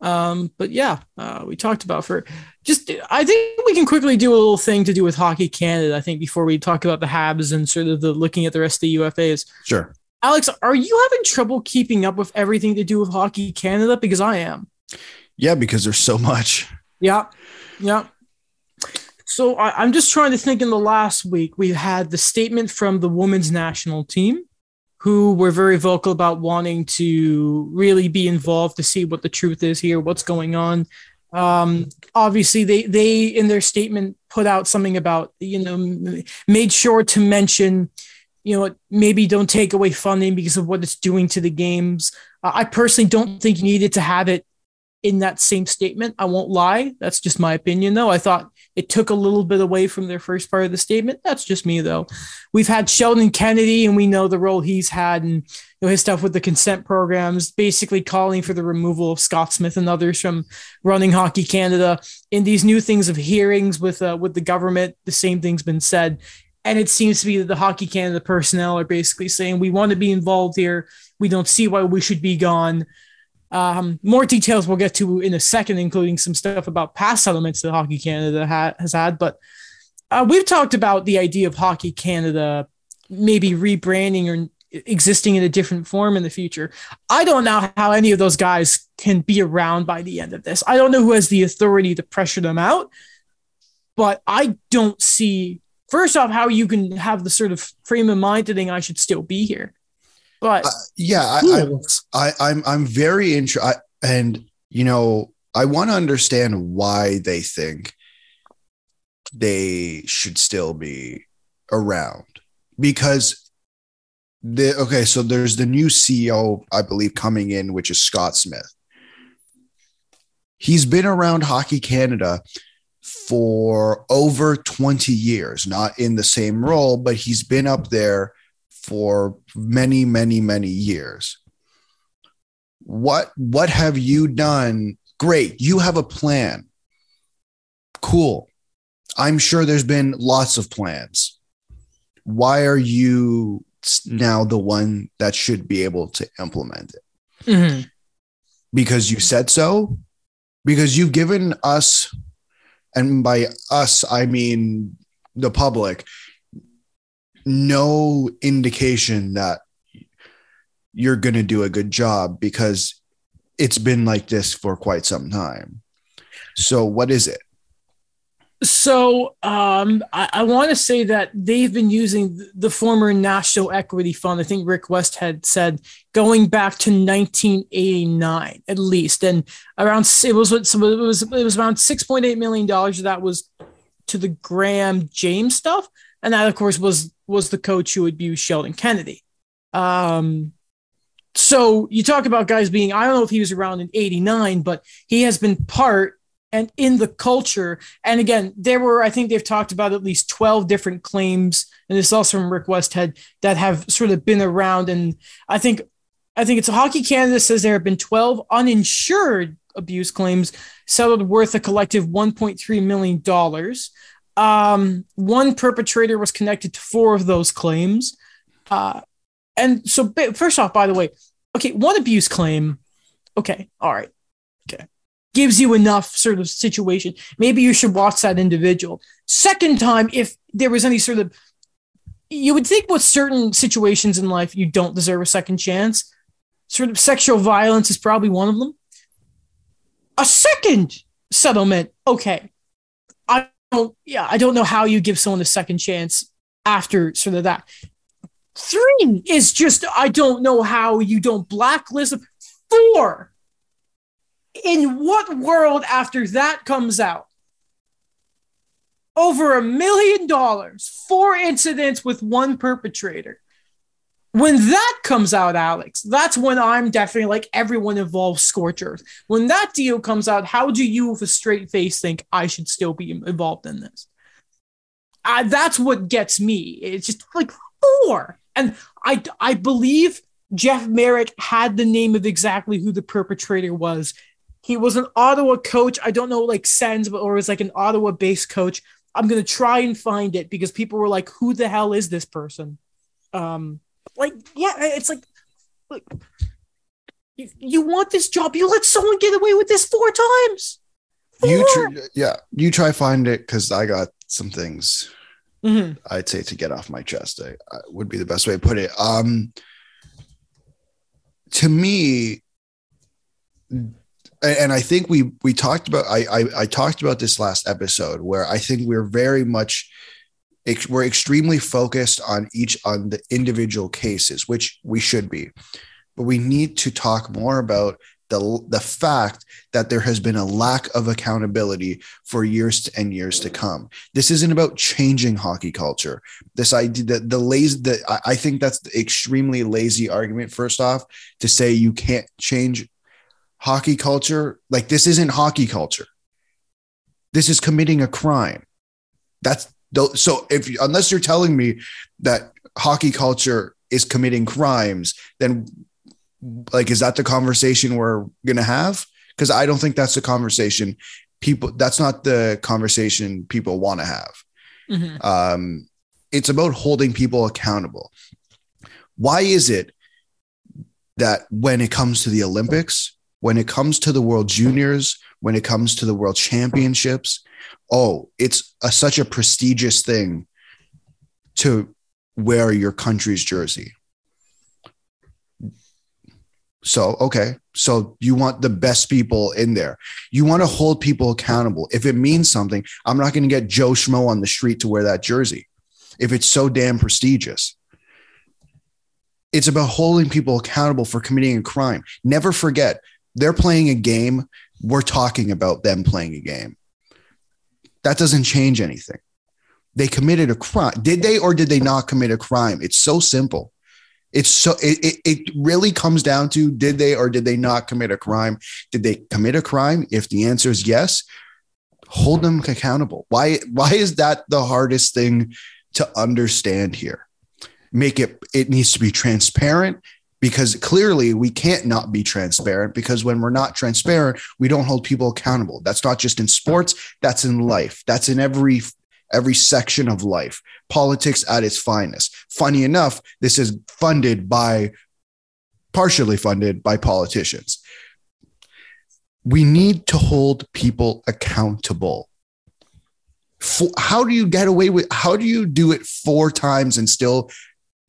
Um, but yeah, uh, we talked about for just I think we can quickly do a little thing to do with Hockey Canada. I think before we talk about the Habs and sort of the looking at the rest of the UFAs. Sure. Alex, are you having trouble keeping up with everything to do with Hockey Canada? Because I am. Yeah, because there's so much. Yeah. Yeah. So I, am just trying to think in the last week, we had the statement from the women's national team, who were very vocal about wanting to really be involved to see what the truth is here, what's going on. Um, obviously, they they in their statement put out something about you know made sure to mention you know maybe don't take away funding because of what it's doing to the games. Uh, I personally don't think you needed to have it in that same statement. I won't lie. That's just my opinion, though. I thought it took a little bit away from their first part of the statement. That's just me, though. We've had Sheldon Kennedy, and we know the role he's had and you know, his stuff with the consent programs, basically calling for the removal of Scott Smith and others from running Hockey Canada. In these new things of hearings with uh, with the government, the same thing's been said. And it seems to be that the Hockey Canada personnel are basically saying we want to be involved here. We don't see why we should be gone. Um, more details we'll get to in a second, including some stuff about past settlements that Hockey Canada ha- has had. But uh, we've talked about the idea of Hockey Canada maybe rebranding or existing in a different form in the future. I don't know how any of those guys can be around by the end of this. I don't know who has the authority to pressure them out, but I don't see first off how you can have the sort of frame of mind to think I should still be here. But uh, yeah, I, I, I am I'm, I'm very interested, and you know I want to understand why they think they should still be around because the okay, so there's the new CEO, I believe, coming in, which is Scott Smith. He's been around Hockey Canada for over 20 years, not in the same role, but he's been up there for many, many, many years. What what have you done? Great. You have a plan. Cool. I'm sure there's been lots of plans. Why are you now the one that should be able to implement it. Mm-hmm. Because you said so, because you've given us, and by us, I mean the public, no indication that you're going to do a good job because it's been like this for quite some time. So, what is it? So um, I, I want to say that they've been using the former National Equity Fund. I think Rick Westhead said going back to 1989 at least, and around it was it was it was around 6.8 million dollars. That was to the Graham James stuff, and that of course was was the coach who abused Sheldon Kennedy. Um, so you talk about guys being I don't know if he was around in 89, but he has been part and in the culture. And again, there were, I think they've talked about at least 12 different claims, and this also from Rick Westhead that have sort of been around. And I think I think it's Hockey Canada says there have been 12 uninsured abuse claims settled worth a collective $1.3 million. Um, one perpetrator was connected to four of those claims. Uh, and so, first off, by the way, okay, one abuse claim. Okay, all right okay, gives you enough sort of situation. Maybe you should watch that individual. Second time, if there was any sort of, you would think with certain situations in life, you don't deserve a second chance. Sort of sexual violence is probably one of them. A second settlement, okay. I yeah, I don't know how you give someone a second chance after sort of that. Three is just, I don't know how you don't blacklist. Four, in what world after that comes out? Over a million dollars, four incidents with one perpetrator. When that comes out, Alex, that's when I'm definitely like everyone involved scorch earth. When that deal comes out, how do you, with a straight face, think I should still be involved in this? Uh, that's what gets me. It's just like four. And I, I believe Jeff Marek had the name of exactly who the perpetrator was he was an Ottawa coach. I don't know like Sens, but or was like an Ottawa based coach. I'm gonna try and find it because people were like, "Who the hell is this person?" Um, like, yeah, it's like, like you, you want this job? You let someone get away with this four times. Four. You tr- yeah, you try find it because I got some things. Mm-hmm. I'd say to get off my chest. I, I would be the best way to put it. Um, to me, and I think we we talked about I, I, I talked about this last episode where I think we're very much we're extremely focused on each on the individual cases, which we should be, but we need to talk more about the the fact that there has been a lack of accountability for years and years to come. This isn't about changing hockey culture. This idea that the lazy that I think that's the extremely lazy argument. First off, to say you can't change hockey culture, like this isn't hockey culture. This is committing a crime. That's so if unless you're telling me that hockey culture is committing crimes, then like is that the conversation we're going to have? Cuz I don't think that's the conversation people that's not the conversation people want to have. Mm-hmm. Um it's about holding people accountable. Why is it that when it comes to the Olympics, when it comes to the World Juniors, when it comes to the World Championships, oh, it's a, such a prestigious thing to wear your country's jersey. So, okay. So you want the best people in there. You want to hold people accountable. If it means something, I'm not going to get Joe Schmo on the street to wear that jersey if it's so damn prestigious. It's about holding people accountable for committing a crime. Never forget, they're playing a game. We're talking about them playing a game. That doesn't change anything. They committed a crime. Did they or did they not commit a crime? It's so simple. It's so it, it, it really comes down to did they or did they not commit a crime? Did they commit a crime? If the answer is yes, hold them accountable. Why why is that the hardest thing to understand here? Make it it needs to be transparent because clearly we can't not be transparent because when we're not transparent we don't hold people accountable. That's not just in sports that's in life. That's in every every section of life. Politics at its finest. Funny enough this is funded by partially funded by politicians. We need to hold people accountable. How do you get away with how do you do it four times and still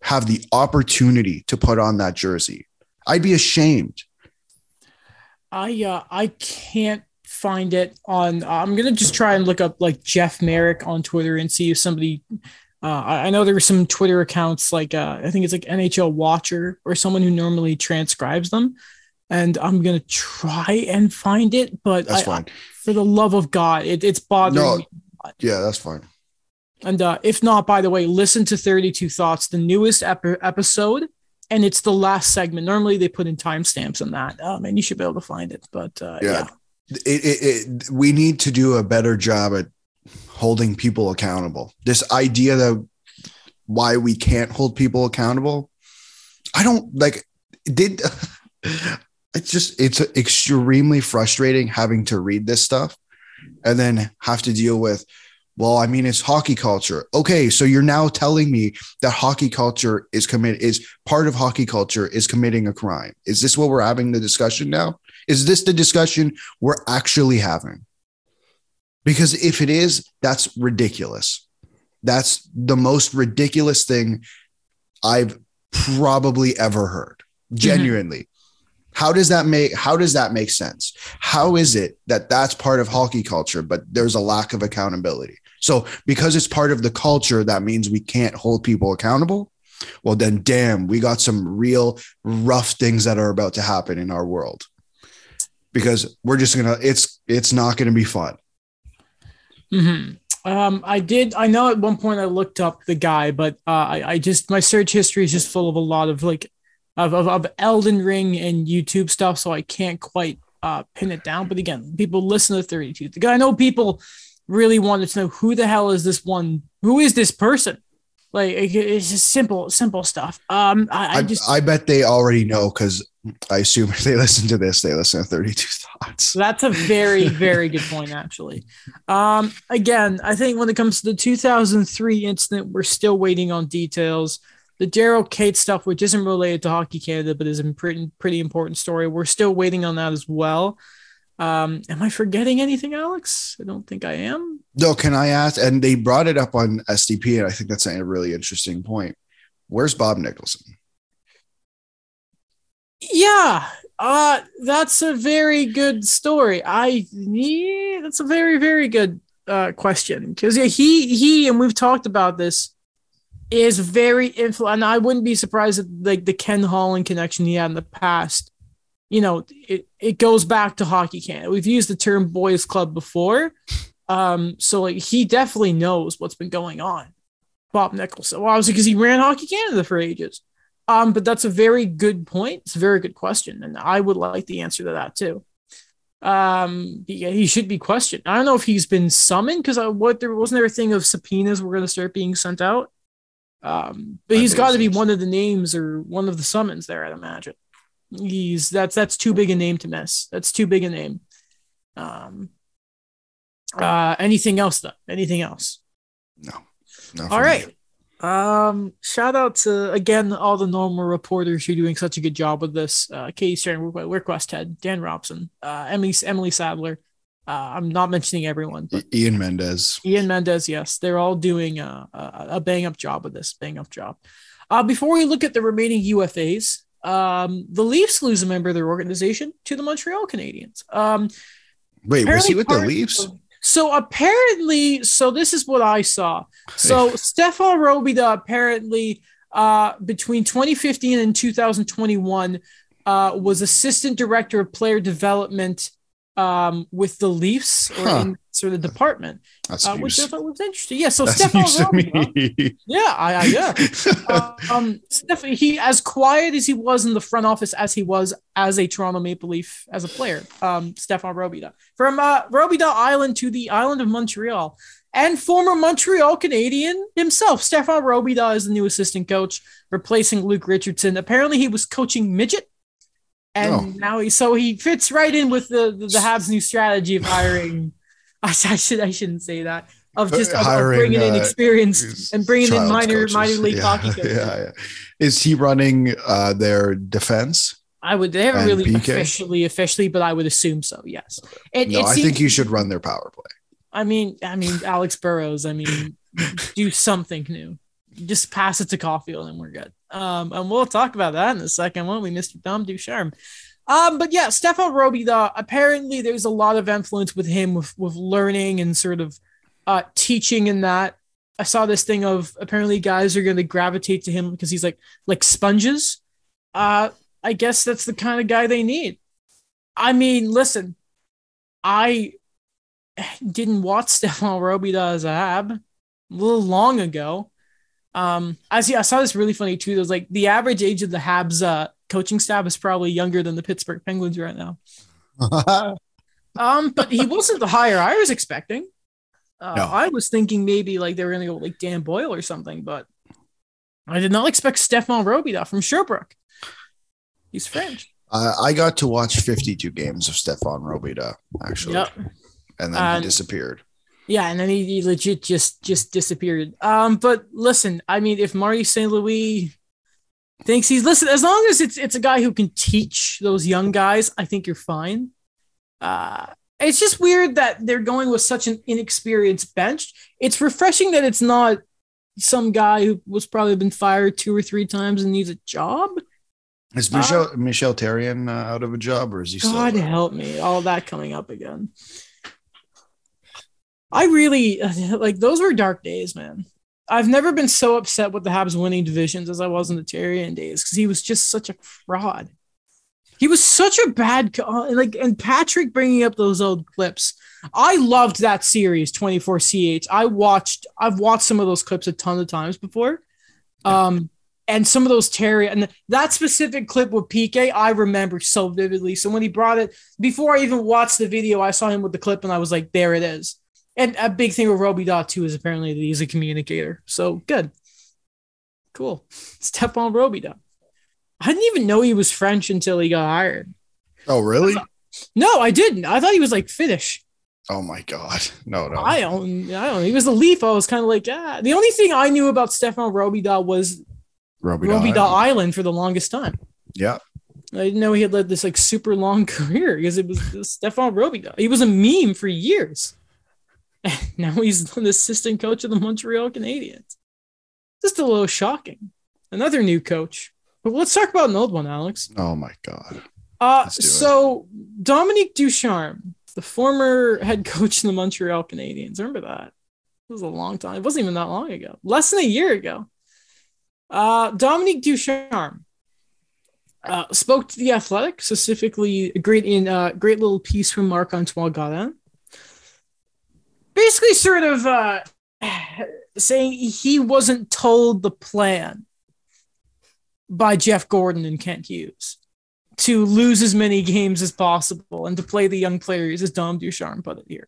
have the opportunity to put on that jersey. I'd be ashamed. I uh, I can't find it on. Uh, I'm gonna just try and look up like Jeff Marek on Twitter and see if somebody. Uh, I, know there are some Twitter accounts like uh, I think it's like NHL Watcher or someone who normally transcribes them, and I'm gonna try and find it. But that's I, fine. I, for the love of God, it, it's bothering no, me. Yeah, that's fine. And uh, if not, by the way, listen to 32 Thoughts, the newest ep- episode, and it's the last segment. Normally they put in timestamps on that. Oh man, you should be able to find it. But uh, yeah, yeah. It, it, it, we need to do a better job at holding people accountable. This idea that why we can't hold people accountable, I don't like. Did it's just it's extremely frustrating having to read this stuff and then have to deal with well, I mean, it's hockey culture. Okay, so you're now telling me that hockey culture is commit is part of hockey culture is committing a crime. Is this what we're having the discussion now? Is this the discussion we're actually having? Because if it is, that's ridiculous. That's the most ridiculous thing I've probably ever heard. Mm-hmm. Genuinely. Mm-hmm. How does that make how does that make sense? How is it that that's part of hockey culture but there's a lack of accountability? So because it's part of the culture, that means we can't hold people accountable. Well, then, damn, we got some real rough things that are about to happen in our world because we're just gonna. It's it's not gonna be fun. Hmm. Um, I did. I know at one point I looked up the guy, but uh, I, I just my search history is just full of a lot of like of, of, of Elden Ring and YouTube stuff, so I can't quite uh, pin it down. But again, people listen to 32. The guy I know people really wanted to know who the hell is this one? Who is this person? Like it's just simple, simple stuff. Um, I, I just I, I bet they already know because I assume if they listen to this, they listen to 32 thoughts. That's a very, very good point, actually. Um, again, I think when it comes to the 2003 incident, we're still waiting on details. The Daryl Katz stuff, which isn't related to Hockey Canada, but is a pretty, pretty important story, we're still waiting on that as well. Um, am I forgetting anything, Alex? I don't think I am. No, can I ask? And they brought it up on SDP, and I think that's a really interesting point. Where's Bob Nicholson? Yeah, uh, that's a very good story. I yeah, that's a very, very good uh question. Because yeah, he he and we've talked about this is very influential. And I wouldn't be surprised at like the Ken Holland connection he had in the past you know, it, it goes back to Hockey Canada. We've used the term boys club before. Um, so like he definitely knows what's been going on. Bob Nicholson. Well, obviously because he ran Hockey Canada for ages. Um, but that's a very good point. It's a very good question. And I would like the answer to that too. Um, yeah, he should be questioned. I don't know if he's been summoned because what there wasn't there a thing of subpoenas were going to start being sent out. Um, but he's got to be one of the names or one of the summons there, I'd imagine. He's that's that's too big a name to miss. That's too big a name. Um. Uh. Anything else though? Anything else? No. no All right. Me. Um, shout out to again all the normal reporters who are doing such a good job with this. Uh, Katie Strang, Rick Westhead, Dan Robson, uh, Emily Emily Sadler. Uh, I'm not mentioning everyone. But Ian Mendes. Ian Mendes, yes, they're all doing a, a, a bang up job with this bang up job. Uh, before we look at the remaining UFAs, um, the Leafs lose a member of their organization to the Montreal Canadiens. Um, Wait, was he with the Leafs? Of, so apparently, so this is what I saw. So Stéphane Robida apparently uh, between 2015 and 2021 uh, was assistant director of player development um, with the Leafs or huh. in sort of department, uh, which I thought was interesting. Yeah, so Stéphane Robidas, yeah, I, I yeah, um, Steph, he as quiet as he was in the front office as he was as a Toronto Maple Leaf as a player. Um, Stéphane Robidas from uh, Robidas Island to the island of Montreal. And former Montreal Canadian himself, Stéphane Robidas, is the new assistant coach, replacing Luke Richardson. Apparently, he was coaching midget and oh. now he so he fits right in with the the, the Habs' new strategy of hiring. I, I, should I shouldn't say that of just of, hiring, of bringing in uh, experience and bringing in minor coaches. minor league yeah, hockey coaches. Yeah, yeah. Is he running uh, their defense? I would. They haven't really PK? officially officially, but I would assume so. Yes. It, no, it I think you should run their power play. I mean, I mean, Alex Burrows. I mean, do something new. Just pass it to Caufield and we're good. Um, and we'll talk about that in a second, won't we, Mr. Dom Ducharme? Um, but yeah, Stéphane Robidas, apparently there's a lot of influence with him with, with learning and sort of uh, teaching in that. I saw this thing of apparently guys are going to gravitate to him because he's like like sponges. Uh, I guess that's the kind of guy they need. I mean, listen, I didn't watch Stéphane Robidas as a Hab a little long ago. Um, I see. I saw this really funny too. There's like the average age of the Habs uh, coaching staff is probably younger than the Pittsburgh Penguins right now. um, but he wasn't the hire I was expecting. Uh, no. I was thinking maybe like they were gonna go like Dan Boyle or something, but I did not expect Stéphane Robidas from Sherbrooke. He's French. Uh, I got to watch 52 games of Stéphane Robidas actually, yep. and then he disappeared. Yeah, and then he, he, legit just just disappeared. Um, but listen, I mean, if Marty St. Louis thinks he's listen, as long as it's it's a guy who can teach those young guys, I think you're fine. Uh, it's just weird that they're going with such an inexperienced bench. It's refreshing that it's not some guy who was probably been fired two or three times and needs a job. Is Michelle uh, Michel Therrien uh, out of a job, or is he? God help me! All that coming up again. I really like those were dark days, man. I've never been so upset with the Habs winning divisions as I was in the Therrien days because he was just such a fraud. He was such a bad like, and Patrick bringing up those old clips. I loved that series 24 CH. I watched, I've watched some of those clips a ton of times before. Um, and some of those Therrien that specific clip with PK, I remember so vividly. So when he brought it before I even watched the video, I saw him with the clip and I was like, there it is. And a big thing with Robidas too is apparently that he's a communicator. So good. Cool. Stéphane Robidas. I didn't even know he was French until he got hired. Oh, really? No, I didn't. I thought he was like Finnish. Oh my god. No, no. I don't I don't. He was a leaf. I was kind of like, ah. The only thing I knew about Stéphane Robidas was Robidas, Robidas Island. Island for the longest time. Yeah. I didn't know he had led this like super long career because it was Stéphane Robidas. He was a meme for years. now he's an assistant coach of the Montreal Canadiens. Just a little shocking. Another new coach. But let's talk about an old one, Alex. Oh my god. Uh so it. Dominique Ducharme, the former head coach in the Montreal Canadiens. Remember that? It was a long time. It wasn't even that long ago. Less than a year ago. Uh Dominique Ducharme uh, spoke to the Athletic, specifically a great in uh, great little piece from Marc Antoine Godin basically sort of uh, saying he wasn't told the plan by Jeff Gorton and Kent Hughes to lose as many games as possible and to play the young players, as Dom Ducharme put it here.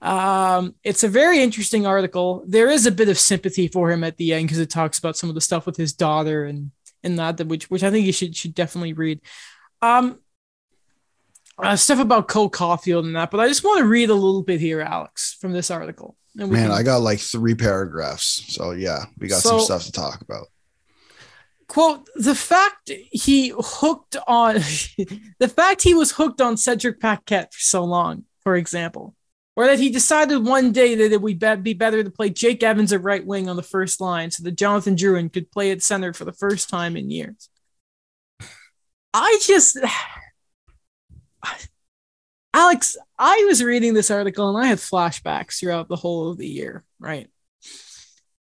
Um, it's a very interesting article. There is a bit of sympathy for him at the end because it talks about some of the stuff with his daughter and and that, which which I think you should should definitely read. Um, uh, stuff about Cole Caufield and that, but I just want to read a little bit here, Alex, from this article. And Man, can- I got like three paragraphs. So yeah, we got some stuff to talk about. quote the fact he hooked on the fact he was hooked on Cedric Paquette for so long, for example, or that he decided one day that it would be- be better to play Jake Evans at right wing on the first line so that Jonathan Drouin could play at center for the first time in years. I just Alex, I was reading this article and I had flashbacks throughout the whole of the year, right?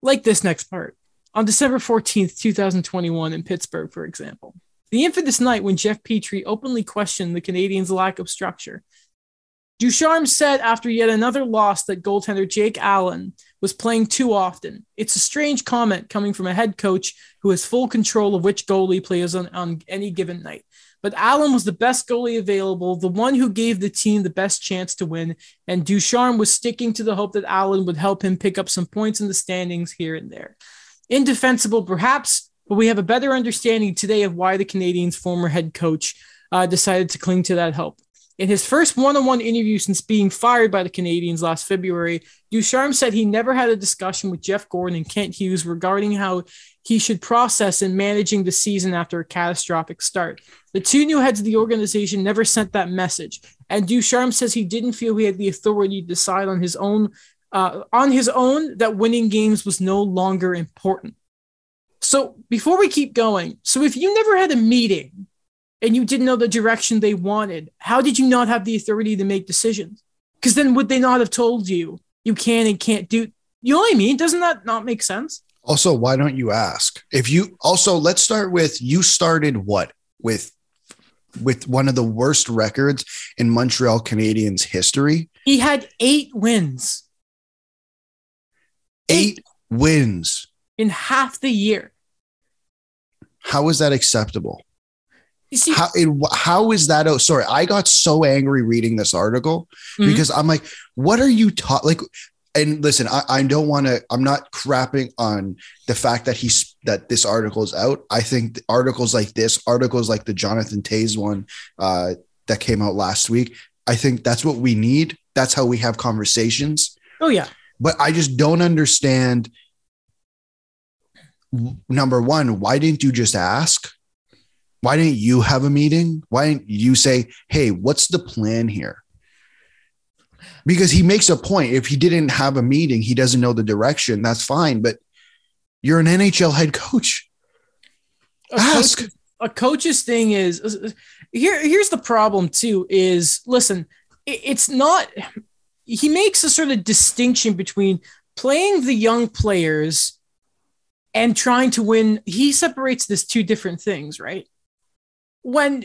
Like this next part. On December 14th, 2021, in Pittsburgh, for example, the infamous night when Jeff Petry openly questioned the Canadiens' lack of structure. Ducharme said after yet another loss that goaltender Jake Allen was playing too often. It's a strange comment coming from a head coach who has full control of which goalie plays on, on any given night. But Allen was the best goalie available, the one who gave the team the best chance to win, and Ducharme was sticking to the hope that Allen would help him pick up some points in the standings here and there. Indefensible, perhaps, but we have a better understanding today of why the Canadiens' former head coach uh, decided to cling to that hope. In his first one on one interview since being fired by the Canadiens last February, Ducharme said he never had a discussion with Jeff Gorton and Kent Hughes regarding how he should process in managing the season after a catastrophic start. The two new heads of the organization never sent that message, and Ducharme says he didn't feel he had the authority to decide on his own uh, on his own that winning games was no longer important. So before we keep going, so if you never had a meeting and you didn't know the direction they wanted, how did you not have the authority to make decisions? Because then would they not have told you you can and can't do? You know what I mean? Doesn't that not make sense? Also, why don't you ask? If you also let's start with you started what with with one of the worst records in Montreal Canadiens history. He had eight wins Eight wins. in half the year. How is that acceptable? You see, How it, how is that? Oh, sorry, I got so angry reading this article Mhm. because I'm like, what are you taught? Like, and listen, I, I don't want to. I'm not crapping on the fact that he's that this article is out. I think articles like this, articles like the Jonathan Toews one uh, that came out last week, I think that's what we need. That's how we have conversations. oh yeah, But I just don't understand. Number one, why didn't you just ask? Why didn't you have a meeting? Why didn't you say, hey, what's the plan here? Because he makes a point. If he didn't have a meeting, he doesn't know the direction. That's fine. But you're an NHL head coach. a Ask. coach- a coach's thing is here. Here's the problem too. Is listen, it- it's not. He makes a sort of distinction between playing the young players and trying to win. He separates this two different things, right? When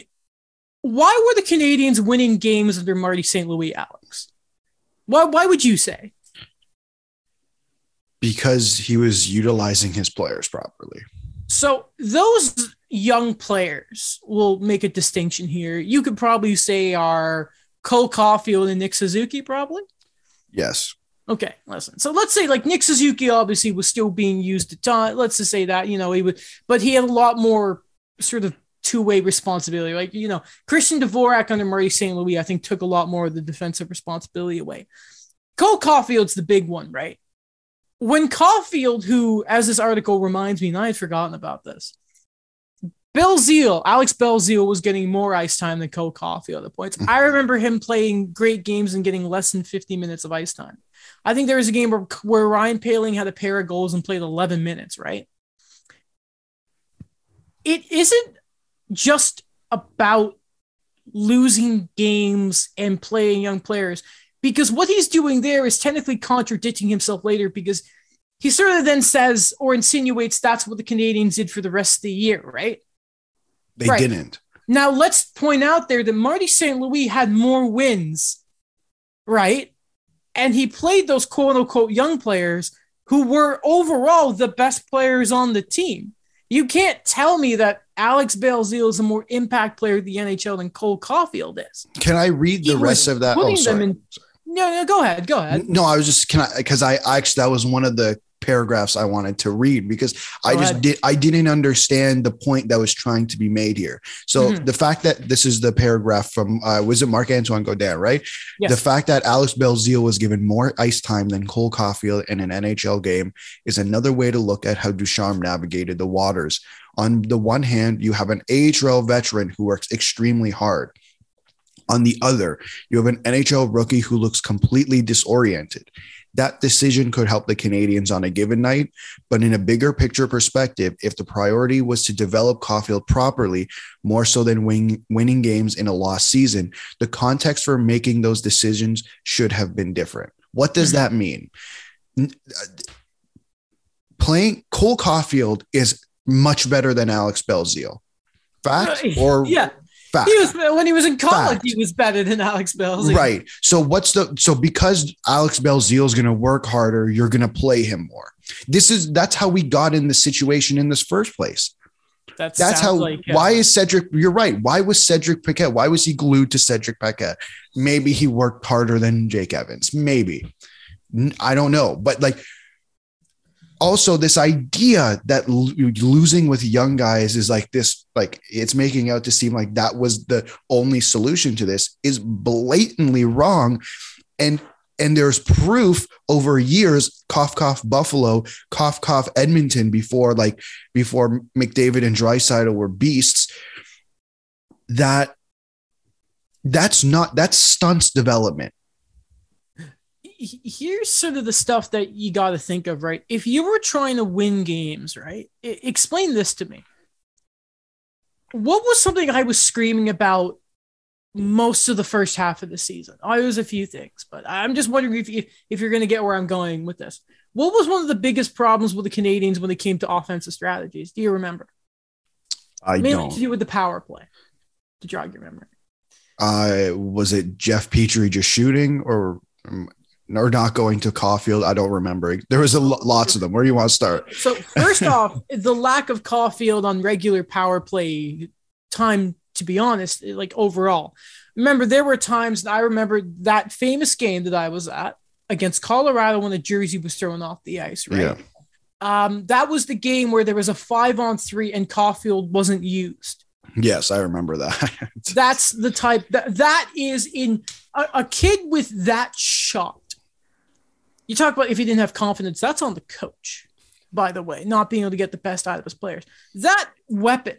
why were the Canadiens winning games under Marty St. Louis, Alex? Why? Why would you say? Because he was utilizing his players properly. So those young players will make a distinction here. You could probably say are Cole Caufield and Nick Suzuki, probably. Yes. Okay, listen. So let's say like Nick Suzuki obviously was still being used a ton. Let's just say that, you know, he would, but he had a lot more sort of two-way responsibility. Like, you know, Christian Dvorak under Marty St. Louis, I think took a lot more of the defensive responsibility away. Cole Caufield's the big one, right? When Caufield, who, as this article reminds me, and I had forgotten about this, Belzile, Alex Belzile was getting more ice time than Cole Caufield at the points. Mm. I remember him playing great games and getting less than 50 minutes of ice time. I think there was a game where, where Ryan Poehling had a pair of goals and played 11 minutes, right? It isn't just about losing games and playing young players because what he's doing there is technically contradicting himself later because he sort of then says or insinuates that's what the Canadiens did for the rest of the year, right? They Right. didn't. Now let's point out there that Marty St. Louis had more wins, right? And he played those quote unquote young players who were overall the best players on the team. You can't tell me that Alex Belzile is a more impact player at the NHL than Cole Caufield is. Can I read He the rest of that? Oh, sorry. in- No, no, go ahead, go ahead. No, I was just can I because I, I actually that was one of the paragraphs I wanted to read because I just ahead. did I didn't understand the point that was trying to be made here. So Mhm. the fact that this is the paragraph from uh, was it Marc Antoine Godin, right? Yes. The fact that Alex Belzile was given more ice time than Cole Caufield in an NHL game is another way to look at how Ducharme navigated the waters. On the one hand, you have an AHL veteran who works extremely hard. On the other, you have an NHL rookie who looks completely disoriented. That decision could help the Canadiens on a given night, but in a bigger picture perspective, if the priority was to develop Caufield properly, more so than win, winning games in a lost season, the context for making those decisions should have been different. What does Mhm. that mean? Uh, Playing Cole Caufield is much better than Alex Belzile. Fact or yeah, fact? he was when he was in college. Fact. He was better than Alex Bells. Right. So what's the so because Alex Belzile is going to work harder, you're going to play him more. This is that's how we got in the situation in this first place. That That's how. Like, uh, why is Cedric? You're right. Why was Cedric Paquette? Why was he glued to Cedric Paquette? Maybe he worked harder than Jake Evans. Maybe. I don't know. But like, also this idea that losing with young guys is like this, like it's making out to seem like that was the only solution to this is blatantly wrong, and and there's proof over years cough cough buffalo cough cough edmonton before like before mcdavid and draisaitl were beasts that that's not that's stunts development here's sort of the stuff that you got to think of, right? If you were trying to win games, right? I- explain this to me. What was something I was screaming about most of the first half of the season? I was a few things, but I'm just wondering if you, if you're going to get where I'm going with this. What was one of the biggest problems with the Canadiens when it came to offensive strategies? Do you remember? i Mainly don't to do with the power play. To jog your memory. uh was it jeff petry just shooting or um, or not going to caufield i don't remember there was a lots of them where do you want to start So first off, the lack of Caufield on regular power play time, to be honest, like overall. Remember, there were times that I remember that famous game that I was at against Colorado when the jersey was thrown off the ice, right? Yeah. Um, that was the game where there was a five on three and Caufield wasn't used. yes i remember that That's the type that that is in a, a kid with that shot. You talk about if he didn't have confidence, that's on the coach, by the way, not being able to get the best out of his players. That weapon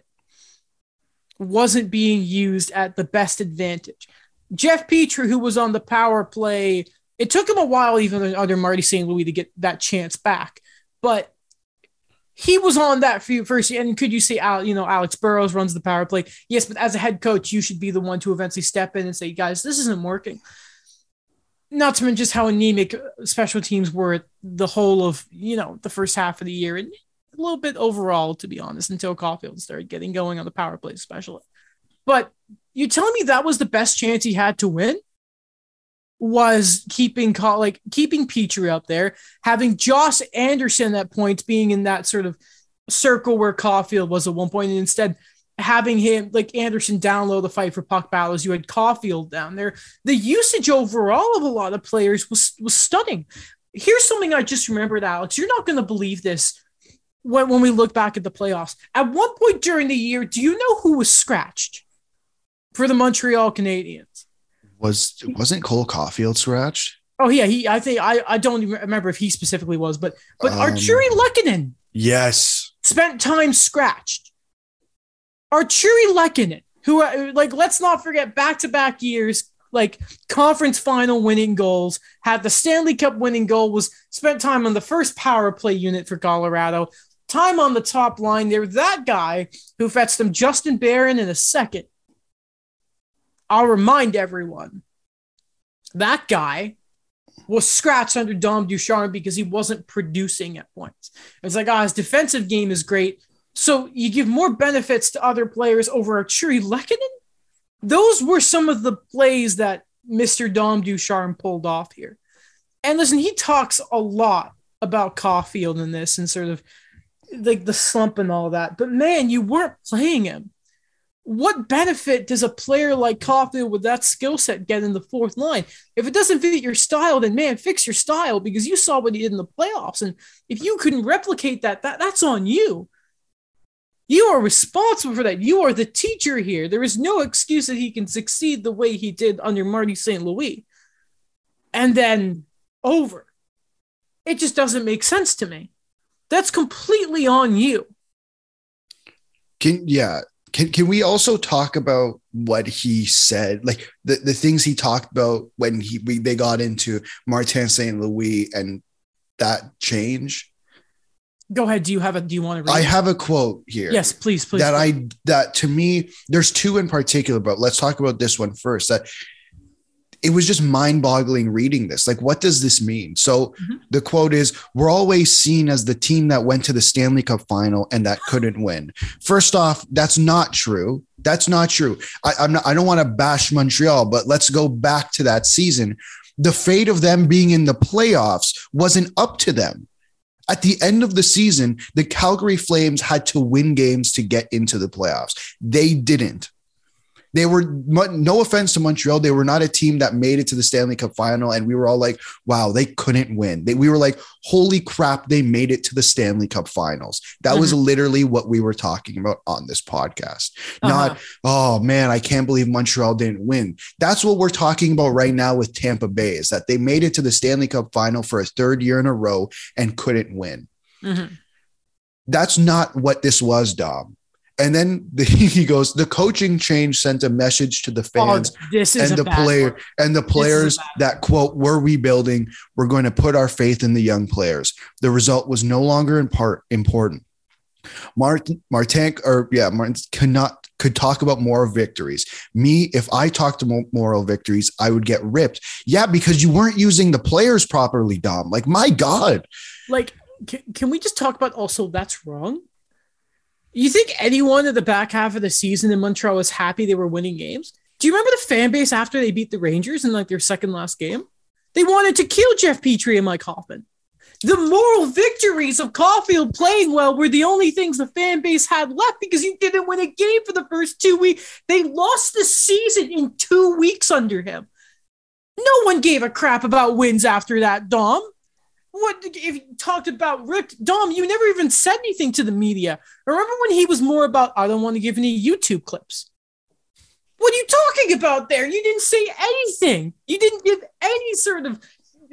wasn't being used at the best advantage. Jeff Petry, who was on the power play, it took him a while, even under Marty St. Louis, to get that chance back. But he was on that few first. And could you Al, you know, Alex Burrows runs the power play? Yes, but as a head coach, you should be the one to eventually step in and say, guys, this isn't working. Not to mention just how anemic uh, special teams were the whole of, you know, the first half of the year and a little bit overall, to be honest, until Caufield started getting going on the power play, especially. But you telling me that was the best chance he had to win? Was keeping like keeping Petry up there, having Josh Anderson at points being in that sort of circle where Caufield was at one point, and instead having him like Anderson down low the fight for puck battles. You had Caufield down there. The usage overall of a lot of players was was stunning. Here's something I just remembered, Alex. You're not going to believe this when, when we look back at the playoffs. At one point during the year, do you know who was scratched for the Montreal Canadiens? was wasn't cole caufield scratched Oh yeah, he. I think I. I don't even remember if he specifically was, but but Um, Artturi Lehkonen yes spent time scratched. Artturi Lehkonen, who uh, like let's not forget back to back years, like conference final winning goals, had the Stanley Cup winning goal, was spent time on the first power play unit for Colorado, time on the top line there. That guy who fetched them Justin Barron in a second. I'll remind everyone that guy was scratched under Dom Ducharme because he wasn't producing at points. It's like, ah, his defensive game is great. So you give more benefits to other players over Artturi Lehkonen? Those were some of the plays that Mr. Dom Ducharme pulled off here. And listen, he talks a lot about Caufield in this and sort of like the slump and all that. But man, you weren't playing him. what benefit does a player like Caufield with that skill set get in the fourth line? If it doesn't fit your style, then man, fix your style because you saw what he did in the playoffs. And if you couldn't replicate that, that that's on you. You are responsible for that. You are the teacher here. There is no excuse that he can succeed the way he did under Marty St. Louis. And then over. It just doesn't make sense to me. That's completely on you. Can yeah, can can we also talk about what he said, like the, the things he talked about when he we, they got into Martin St. Louis and that change? Go ahead. Do you have a? Do you want to? I have a quote here. Yes, please, please. That please. I that to me, there's two in particular, but let's talk about this one first. That it was just mind boggling reading this. Like, what does this mean? So mm-hmm. the quote is We're always seen as the team that went to the Stanley Cup final and that couldn't win. First off, that's not true. That's not true. I, I'm not, I don't want to bash Montreal, but let's go back to that season. The fate of them being in the playoffs wasn't up to them. At the end of the season, the Calgary Flames had to win games to get into the playoffs. They didn't. They were no offense to Montreal, they were not a team that made it to the Stanley Cup final, and we were all like, "Wow, they couldn't win." They, we were like, "Holy crap, they made it to the Stanley Cup finals." That mm-hmm. was literally what we were talking about on this podcast. Uh-huh. Not, "Oh man, I can't believe Montreal didn't win." That's what we're talking about right now with Tampa Bay is that they made it to the Stanley Cup final for a third year in a row and couldn't win. Mm-hmm. That's not what this was, Dom. And then the, he goes, the coaching change sent a message to the fans oh, and the player one. and the players that quote, we're rebuilding. We're going to put our faith in the young players. The result was no longer in part important. Martin Martin or yeah, Martin cannot could talk about moral victories. Me, if I talked to moral victories, I would get ripped. Yeah, because you weren't using the players properly, Dom. Like, my God. Like, can, can we just talk about also that's wrong? You think anyone at the back half of the season in Montreal was happy they were winning games? Do you remember the fan base after they beat the Rangers in like their second last game? They wanted to kill Jeff Petry and Mike Hoffman. The moral victories of Caufield playing well were the only things the fan base had left because you didn't win a game for the first two weeks. They lost the season in two weeks under him. No one gave a crap about wins after that, Dom. What if you talked about Rick Dom? You never even said anything to the media. Remember when he was more about I don't want to give any YouTube clips. What are you talking about there? You didn't say anything. You didn't give any sort of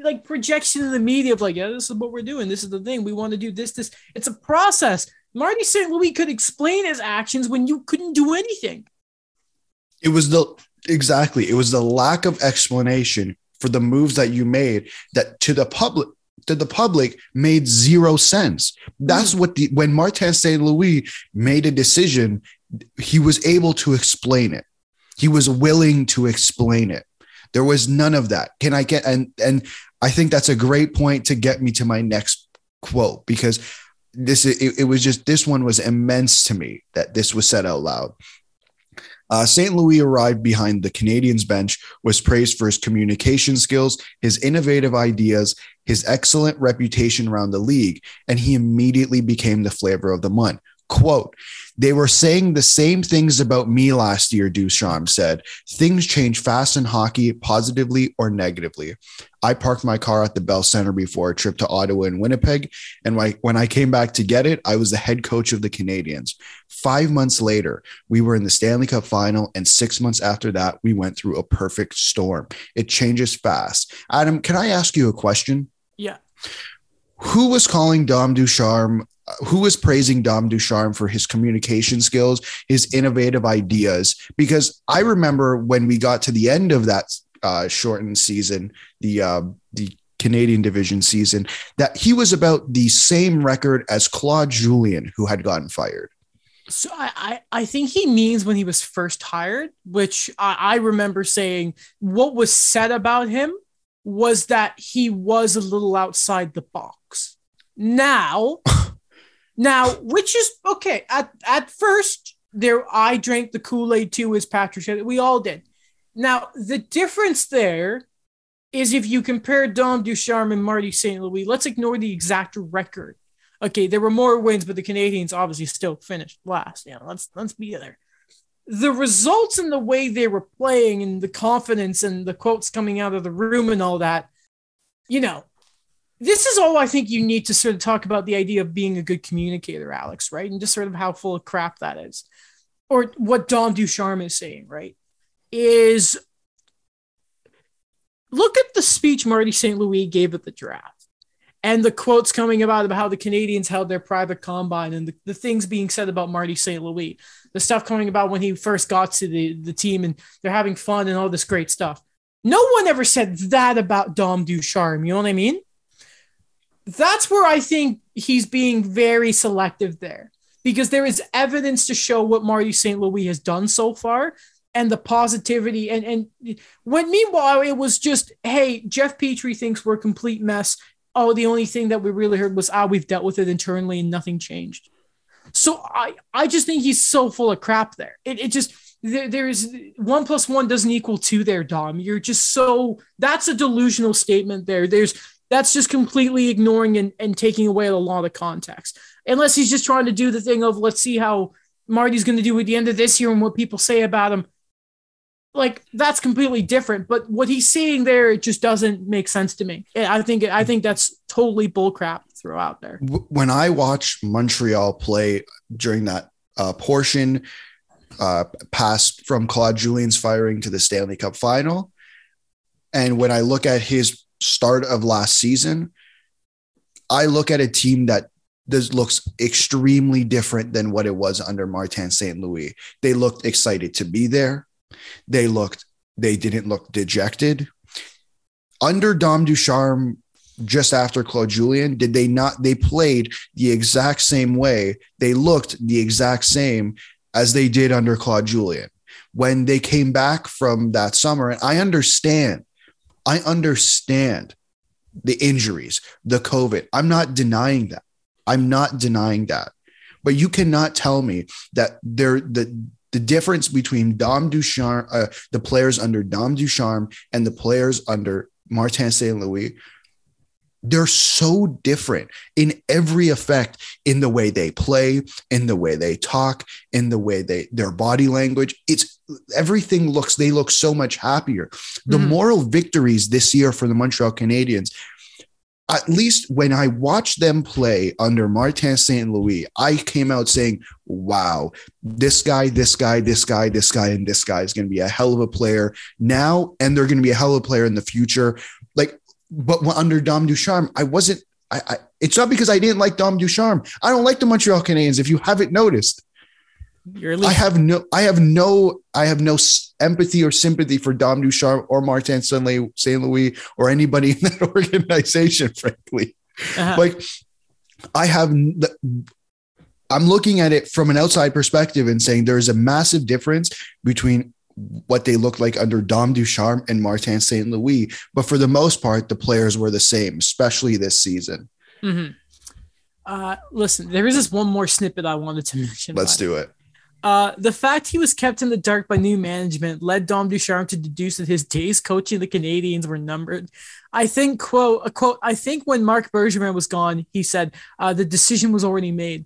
like projection in the media of like, yeah, this is what we're doing. This is the thing. We want to do this, this. It's a process. Marty St. Louis could explain his actions when you couldn't do anything. It was the exactly. It was the lack of explanation for the moves that you made that to the public to the public made zero sense. That's mm. what the when Martin St. Louis made a decision, he was able to explain it. He was willing to explain it. There was none of that. Can I get and and I think that's a great point to get me to my next quote because this it, it was just this one was immense to me that this was said out loud. Uh, St. Louis arrived behind the Canadiens bench, was praised for his communication skills, his innovative ideas, his excellent reputation around the league, and he immediately became the flavor of the month. Quote, they were saying the same things about me last year, Ducharme said. Things change fast in hockey, positively or negatively. I parked my car at the Bell Center before a trip to Ottawa and Winnipeg. And when I came back to get it, I was the head coach of the Canadiens. Five months later, we were in the Stanley Cup final. And six months after that, we went through a perfect storm. It changes fast. Adam, can I ask you a question? Yeah. Who was calling Dom Ducharme who was praising Dom Ducharme for his communication skills, his innovative ideas. Because I remember when we got to the end of that uh, shortened season, the uh, the Canadian division season, that he was about the same record as Claude Julien, who had gotten fired. So I, I, I think he means when he was first hired, which I, I remember saying what was said about him was that he was a little outside the box. Now Now, which is okay. At at first, there I drank the Kool-Aid too, as Patrick said. We all did. Now, the difference there is if you compare Dom Ducharme and Marty St. Louis, let's ignore the exact record. Okay, there were more wins, but the Canadiens obviously still finished last. Yeah, let's let's be there. the results and the way they were playing and the confidence and the quotes coming out of the room and all that, you know, this is all I think you need to sort of talk about the idea of being a good communicator, Alex, right? And just sort of how full of crap that is. Or what Dom Ducharme is saying, right? Is look at the speech Marty St. Louis gave at the draft and the quotes coming about about how the Canadiens held their private combine and the, the things being said about Marty St. Louis, the stuff coming about when he first got to the, the team and they're having fun and all this great stuff. No one ever said that about Dom Ducharme. You know what I mean? That's where I think he's being very selective there because there is evidence to show what Marty St. Louis has done so far and the positivity. And, and when meanwhile, it was just, hey, Jeff Petry thinks we're a complete mess. Oh, the only thing that we really heard was, ah, we've dealt with it internally and nothing changed. So I, I just think he's so full of crap there. It, it just, there, there's one plus one doesn't equal two there, Dom. You're just so, that's a delusional statement there. There's, that's just completely ignoring and, and taking away a lot of context. Unless he's just trying to do the thing of, let's see how Marty's going to do at the end of this year and what people say about him like that's completely different. But what he's saying there, it just doesn't make sense to me. I think I think that's totally bullcrap throughout there. When I watch Montreal play during that uh, portion, uh, past from Claude Julien's firing to the Stanley Cup final, and when I look at his start of last season, I look at a team that this looks extremely different than what it was under Martin St. Louis. They looked excited to be there. They looked, they didn't look dejected. Under Dom Ducharme, just after Claude Julien, did they not? They played the exact same way. They looked the exact same as they did under Claude Julien. When they came back from that summer, and I understand, I understand the injuries, the COVID. I'm not denying that. I'm not denying that. But you cannot tell me that there the the difference between Dom Ducharme, uh, the players under Dom Ducharme and the players under Martin St. Louis, they're so different in every effect in the way they play, in the way they talk, in the way they their body language. It's everything looks they look so much happier. The mm-hmm. moral victories this year for the Montreal Canadiens at least when I watched them play under Martin St. Louis, I came out saying, wow, this guy, this guy, this guy, this guy, and this guy is going to be a hell of a player now, and they're going to be a hell of a player in the future. Like, but under Dom Ducharme, I wasn't. I, I, it's not because I didn't like Dom Ducharme. I don't like the Montreal Canadiens. If you haven't noticed, I have no, I have no, I have no empathy or sympathy for Dom Ducharme or Martin St. Louis or anybody in that organization. Frankly, uh-huh. like I have, I'm looking at it from an outside perspective and saying there's a massive difference between what they looked like under Dom Ducharme and Martin St. Louis, but for the most part, the players were the same, especially this season. Mm-hmm. Uh, listen, there is this one more snippet I wanted to mention. Let's do it. Uh, the fact he was kept in the dark by new management led Dom Ducharme to deduce that his days coaching the Canadiens were numbered. I think quote a quote. I think when Marc Bergevin was gone, he said uh, the decision was already made,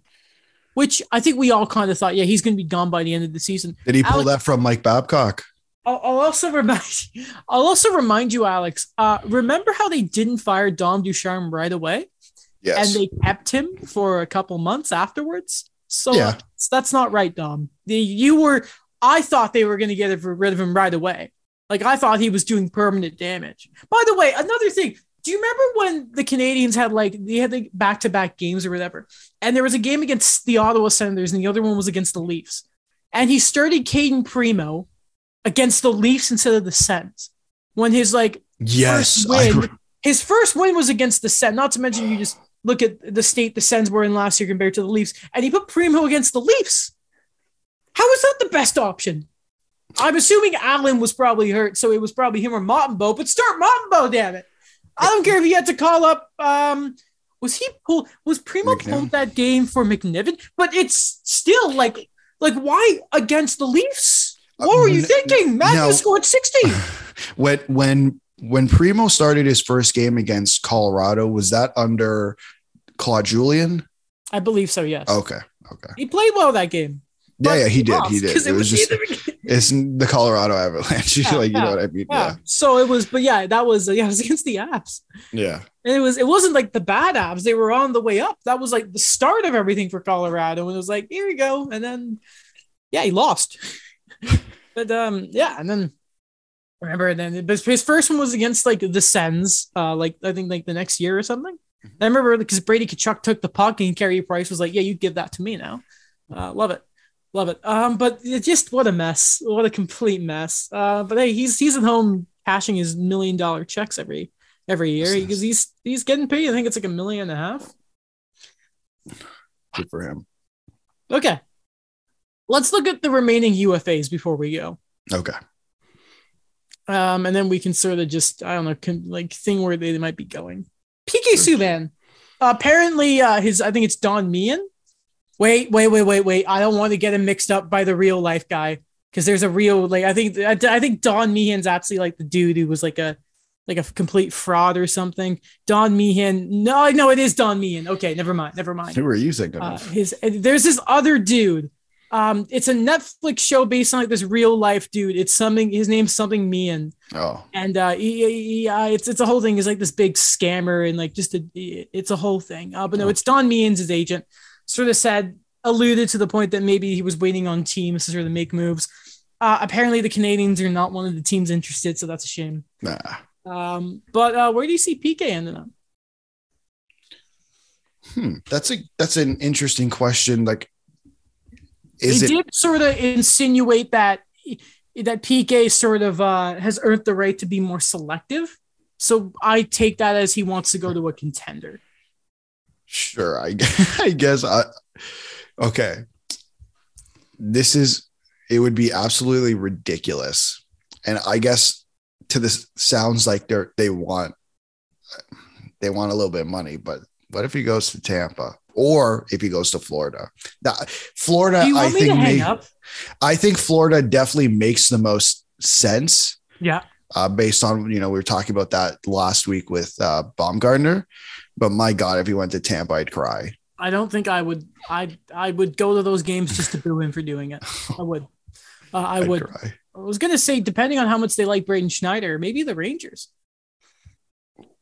which I think we all kind of thought, yeah, he's going to be gone by the end of the season. Did he pull Alex, that from Mike Babcock? I'll, I'll, also remind. I'll also remind you, Alex. Uh, remember how they didn't fire Dom Ducharme right away? Yes. And they kept him for a couple months afterwards. So yeah. that's not right, Dom. The, you were, I thought they were going to get rid of him right away. Like I thought he was doing permanent damage. By the way, another thing. Do you remember when the Canadiens had like they had like back to back games or whatever, and there was a game against the Ottawa Senators and the other one was against the Leafs, and he started Cayden Primeau against the Leafs instead of the Sens when his like yes first win, his first win was against the Sens. Not to mention you just look at the state the Sens were in last year compared to the Leafs, and he put Primeau against the Leafs. How is that the best option? I'm assuming Allen was probably hurt, so it was probably him or Montembeault, but start Montembeault, damn it. I don't care if he had to call up um was he pull was Primeau pulled that game for McNiven? But it's still like like why against the Leafs? What were you thinking? Matthews scored 60. When when when Primeau started his first game against Colorado, was that under Claude Julien? I believe so, yes. Okay. Okay. He played well that game. Yeah, yeah, he did. He did. Because It was just either- it's the Colorado Avalanche. Yeah, like you know what I mean? yeah. So it was, but yeah, that was yeah, it was against the Avs. Yeah. Yeah. And it was it wasn't like the bad Avs. They were on the way up. That was like the start of everything for Colorado. And it was like, here we go. And then yeah, he lost. but um, yeah, and then remember and then but his first one was against like the Sens, uh, like I think like the next year or something. I remember because Brady Tkachuk took the puck and Carey Price was like, Yeah, you give that to me now. Uh, love it. Love it. Um, but just what a mess. What a complete mess. Uh, but hey, he's he's at home cashing his million dollar checks every every year because he's he's getting paid. I think it's like a million and a half. Good for him. Okay. Let's look at the remaining UFAs before we go. Okay. Um, and then we can sort of just I don't know, can, like thing where they might be going. PK Subban. apparently, uh, his I think it's Don Meehan. Wait, wait, wait, wait, wait. I don't want to get him mixed up by the real life guy because there's a real like I think I, I think Don Meehan's actually like the dude who was like a like a complete fraud or something. Don Meehan. No, no, it is Don Meehan. Okay, never mind, never mind. Who are you thinking Uh, of? his there's this other dude. Um, it's a Netflix show based on like this real life dude. It's something. His name's something Meehan, Oh, and uh, he, he, uh, it's it's a whole thing. He's like this big scammer and like just a it's a whole thing. Uh, but no, it's Don Meehan's his agent. Sort of said alluded to the point that maybe he was waiting on teams to sort of make moves. Uh, apparently, the Canadiens are not one of the teams interested, so that's a shame. nah. Um, but uh, where do you see PK ending up? Hmm. That's a that's an interesting question. Like, is they it did sort of insinuate that that PK sort of uh, has earned the right to be more selective. So I take that as he wants to go to a contender. Sure, I, I guess I okay. This is it would be absolutely ridiculous. And I guess to this sounds like they're they want they want a little bit of money, but what if he goes to Tampa or if he goes to Florida? That Florida, I want me to think may-? I think Florida definitely makes the most sense Yeah. uh, based on you know we were talking about that last week with uh, Baumgartner, but my God, if he went to Tampa, I'd cry. I don't think I would. I I would go to those games just to boo him for doing it. I would. Uh, I I'd would. cry. I was gonna say, depending on how much they like Braden Schneider, maybe the Rangers.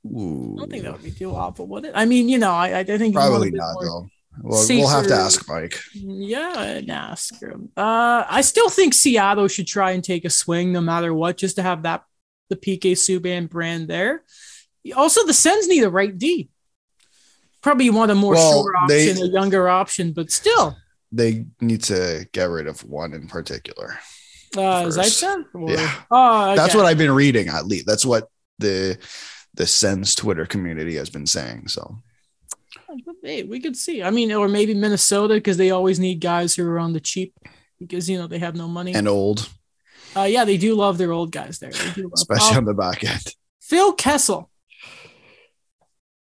Ooh. I don't think that would be too awful, would it? I mean, you know, I I think you want a Probably not though. Well, we'll have to ask Mike. Yeah, and ask him. Uh, I still think Seattle should try and take a swing no matter what, just to have that the PK Subban brand there. Also, the Sens need a right D. Probably want a more Well, sure they- option, a younger option, but still, They need to get rid of one in particular. uh, Zaitsev? Or- Yeah. Oh, That's what I've been reading. At least that's what the the Sens Twitter community has been saying. So Hey, we could see. I mean, or maybe Minnesota because they always need guys who are on the cheap because you know they have no money. and old, uh, yeah, they do love their old guys there. They do love- especially on the back end. Phil Kessel.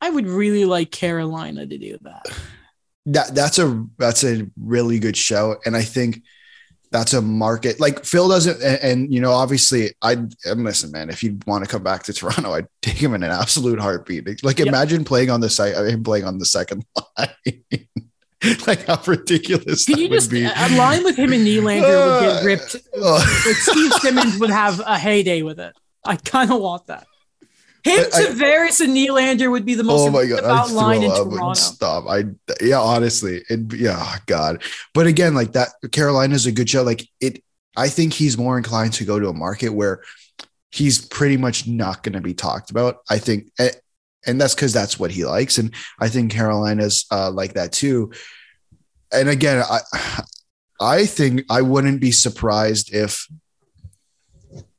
I would really like Carolina to do that. that that's a that's a really good show and i think that's a market like phil doesn't and, and, you know obviously i and listen man if you want to come back to toronto i'd take him in an absolute heartbeat like Yep. imagine playing on the site him playing on the second line like how ridiculous Can that you would just be a line with him and Nylander would get ripped? Oh. Like Steve Simmons would have a heyday with it. I kind of want that. Him, I- I- Tavares, and Nylander would be the most oh my god about line in throw up and Toronto. stop. I yeah honestly it yeah god. But again like that carolina's a good show. Like it i think he's more inclined to go to a market where he's pretty much not going to be talked about i think and that's because that's what he likes and i think carolina's uh, like that too. And again i i think i wouldn't be surprised if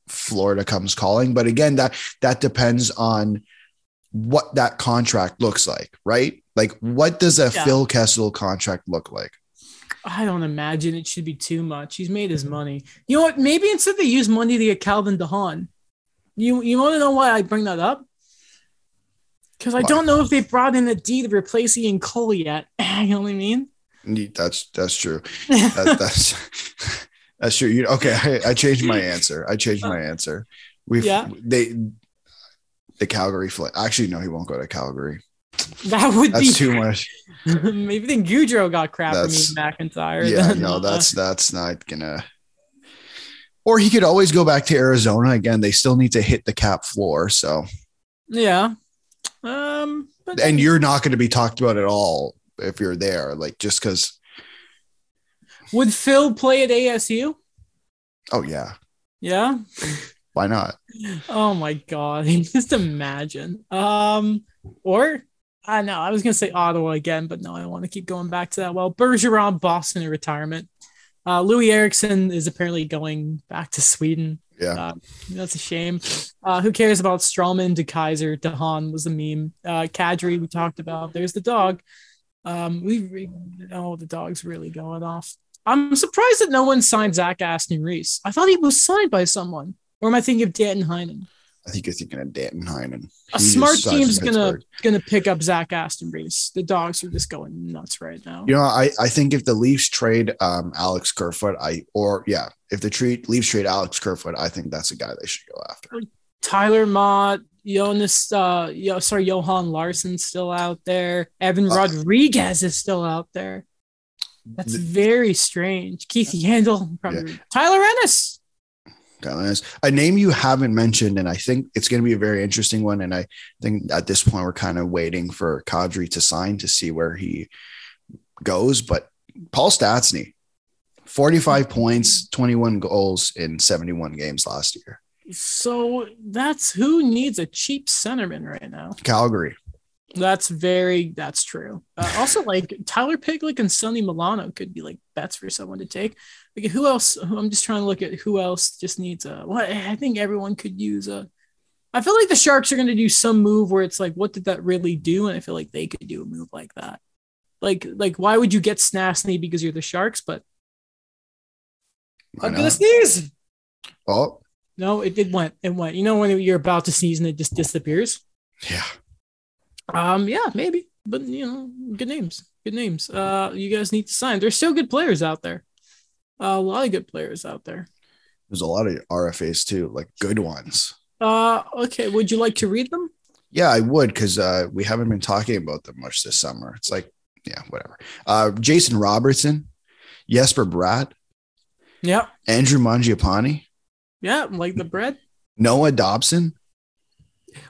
florida comes calling but again that that depends on what that contract looks like, right? Like, what does a Yeah. Phil Kessel contract look like? I don't imagine it should be too much. He's made his money. You know what? Maybe instead they use money to get Calvin de Haan. You you want to know why I bring that up? Because I Why? don't know if they brought in a D to replace Ian Cole yet. you know what I mean? That's that's true. That, that's that's true. You okay? I, I changed my answer. I changed my answer. We've Yeah. they the Calgary flight. Actually, no, he won't go to Calgary. That would That's be too much. maybe then Gaudreau got crap That's- McIntyre. Yeah, then, no, uh, that's that's not gonna. Or he could always go back to Arizona again. They still need to hit the cap floor. So, yeah. Um, but and you're not going to be talked about at all if you're there. Like just because. Would Phil play at ASU? Oh yeah, Yeah. why not? Oh my god! Just imagine. Um, or I know I was gonna say Ottawa again, but no, I want to keep going back to that. Well, Bergeron, Boston in retirement. Uh, Loui Eriksson is apparently going back to Sweden. Yeah, Uh, that's a shame. Uh, who cares about Stralman, De Kaiser, de Haan was a meme. Uh, Kadri, we talked about. There's the dog. Um, we re- oh, the dog's really going off. I'm surprised that no one signed Zach Aston Reese. I thought he was signed by someone. Or am I thinking of Danton Heinen? I think you're thinking of Danton Heinen. A He smart team's gonna gonna pick up Zach Aston Reese. The dogs are just going nuts right now. You know, I, I think if the Leafs trade um, Alex Kerfoot, I or yeah, if the treat Leafs trade Alex Kerfoot, I think that's a guy they should go after. Tyler Motte, Jonas, uh, yo, sorry, Johan Larsson's still out there. Evan Uh, Rodrigues is still out there. That's Th- very strange. Keith Yandle, probably Tyler Ennis. Dallas. A name you haven't mentioned, and I think it's going to be a very interesting one. And I think at this point, we're kind of waiting for Kadri to sign to see where he goes. But Paul Stastny, 45 points, 21 goals in 71 games last year. So that's who needs a cheap centerman right now. Calgary. That's very that's true. Uh, also, like Tyler Pitlick and Sonny Milano could be like bets for someone to take. Like who else? I'm just trying to look at who else just needs a. Well, I think everyone could use a. I feel like the Sharks are going to do some move where it's like, what did that really do? And I feel like they could do a move like that. Like, like why would you get Snasny because you're the Sharks? But I'm gonna sneeze. Oh, No, it, did went. It went. You know when you're about to sneeze and it just disappears. yeah. Um, yeah, maybe, but you know, good names, good names. Uh, you guys need to sign. There's still good players out there. Uh, a lot of good players out there. There's a lot of RFAs too, like good ones. Uh, okay. Would you like to read them? Yeah, I would because uh, we haven't been talking about them much this summer. It's like, yeah, whatever. Uh, Jason Robertson, Jesper Bratt, Yeah, Andrew Mangiapane, yeah, like the bread. Noah Dobson.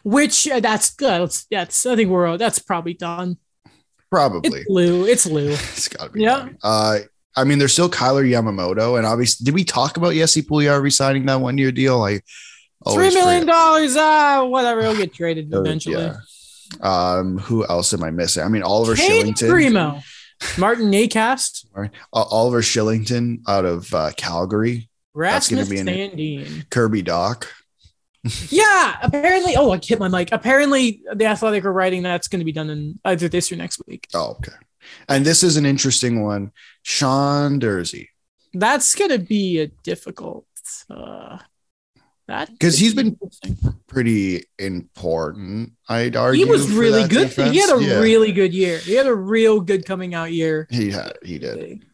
Which uh, that's good. That's, that's I think we're that's probably done. Probably. It's Lou. It's Lou. it's gotta be. Yeah. Uh, I mean, there's still Kailer Yamamoto, and obviously, did we talk about Jesse Puljujarvi resigning that one year deal? I Three million dollars. Ah, whatever. He'll get traded Uh, eventually. yeah. Um, who else am I missing? I mean, Oliver Kane Kylington. Primeau, Martin Necas, Uh, Oliver Kylington out of uh, Calgary. That's gonna be an- Sandin. Kirby Dach. Yeah, apparently. Oh, I hit my mic. Apparently, the Athletic are writing that's going to be done in either this or next week. Oh, okay. And this is an interesting one. Sean Durzi. That's going to be a difficult. Uh, that 'Cause could he's be been pretty important, I'd argue. He was really good. defense. He had a Yeah. really good year. He had a real good coming out year. he had he did.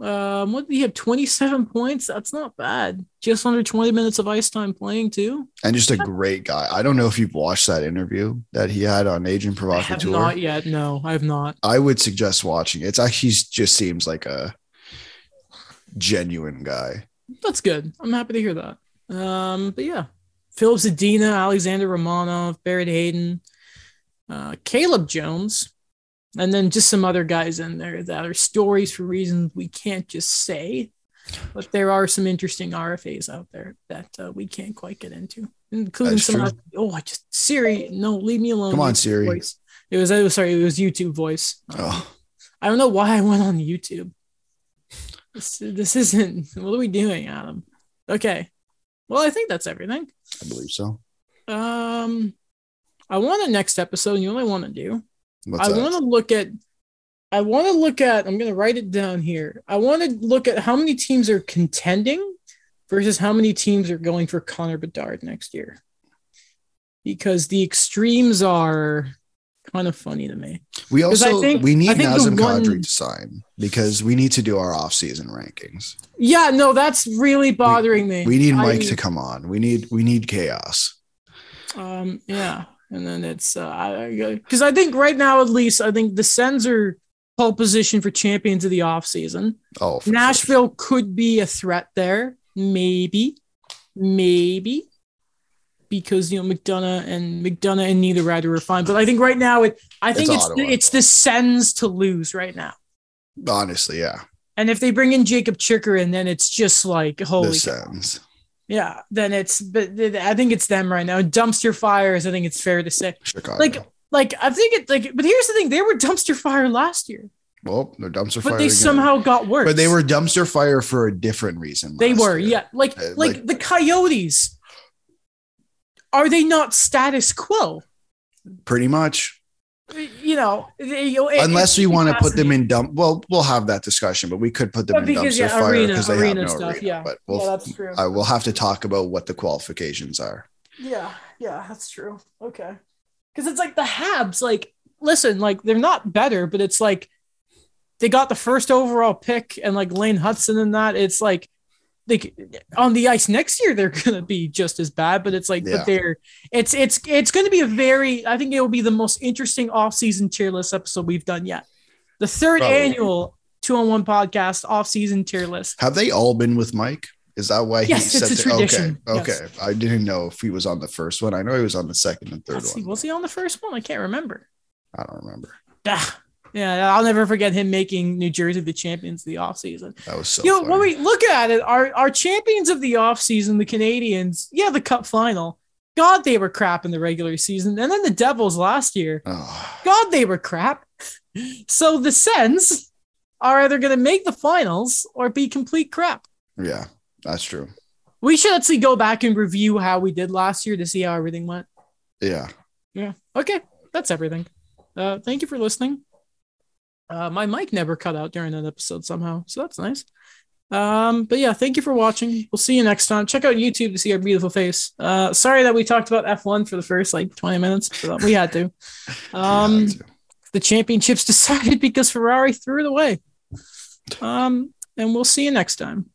Um, what did he have? Twenty seven points. That's not bad. Just under twenty minutes of ice time playing too. And just a great guy. I don't know if you've watched that interview that he had on Agent I have Provocateur. not yet. No, I have not. I would suggest watching it. It's actually just seems like a genuine guy. That's good. I'm happy to hear that. Um, but yeah, Filip Zadina, Alexander Romanov, Barrett Hayton, uh, Caleb Jones, and then just some other guys in there that are stories for reasons we can't just say. But there are some interesting RFAs out there that uh, we can't quite get into, including some. oh, I just Siri, no, leave me alone. Come on, YouTube Siri. Voice. It was. I was sorry. It was YouTube voice. Um, Oh, I don't know why I went on YouTube. This, this isn't. What are we doing, Adam? Okay. Well, I think that's everything. I believe so. Um, I want a next episode. You know what I want to do? What's I want to look at. I want to look at. I'm going to write it down here. I want to look at how many teams are contending versus how many teams are going for Connor Bedard next year. Because the extremes are kind of funny to me. we I also think- we need I Nazem one- Kadri to sign because we need to do our off-season rankings. Yeah, no, that's really bothering me. We need I- Mike to come on. We need we need chaos. Um, yeah. And then it's uh because I think right now at least I think the Sens are pole position for champions of the offseason. Oh, for Nashville could be a threat there, maybe, maybe, because you know McDonagh and McDonagh and Niederreiter are fine. But I think right now it, I think It's it's the, it's the Sens to lose right now. honestly, yeah. And if they bring in Jakob Chychrun, then it's just like holy the cow. Sens. Yeah. Then it's but I think it's them right now. Dumpster fires. I think it's fair to say. Chicago. Like like I think it like. But here's the thing: they were dumpster fire last year, well, no dumpster but fire. they again. somehow got worse. But they were dumpster fire for a different reason. They were, year. yeah. Like, Uh, like, like- the Coyotes. Are they not status quo? Pretty much. You know, it- Unless we want to put them in dump. Well, we'll have that discussion, but we could put them But in because, dumpster yeah, fire because they arena have no stuff, arena. yeah. But we'll, Yeah, that's true. I will have to talk about what the qualifications are. Yeah, yeah, that's true. Okay. Because it's like the Habs, like, listen, like they're not better, but it's like they got the first overall pick and like Lane Hutson and that. It's like c- on the ice next year they're gonna be just as bad, but it's like Yeah. but they're it's it's it's gonna be a very I think it will be the most interesting off-season tier list episode we've done yet. The third Probably. annual two on one podcast off-season tier list. Have they all been with Mike? Is that why Yes, he it's said a tradition. Okay, Yes. okay. I didn't know if he was on the first one. I know he was on the second and third Let's see, one. was he on the first one? I can't remember. I don't remember. Ah, yeah, I'll never forget him making New Jersey the champions of the offseason. That was so. you know, funny. when we look at it, our, our champions of the offseason, the Canadiens, yeah, the cup final. God, they were crap in the regular season. And then the Devils last year, Oh, God, they were crap. So the Sens are either going to make the finals or be complete crap. yeah, that's true. We should actually go back and review how we did last year to see how everything went. Yeah. Yeah. Okay. That's everything. Uh, thank you for listening. Uh, my mic never cut out during that episode somehow, so that's nice. Um, but yeah, thank you for watching. We'll see you next time. Check out YouTube to see our beautiful face. Uh, sorry that we talked about F1 for the first like 20 minutes, but we had to. Um, Yeah, the championships decided because Ferrari threw it away. Um, and we'll see you next time.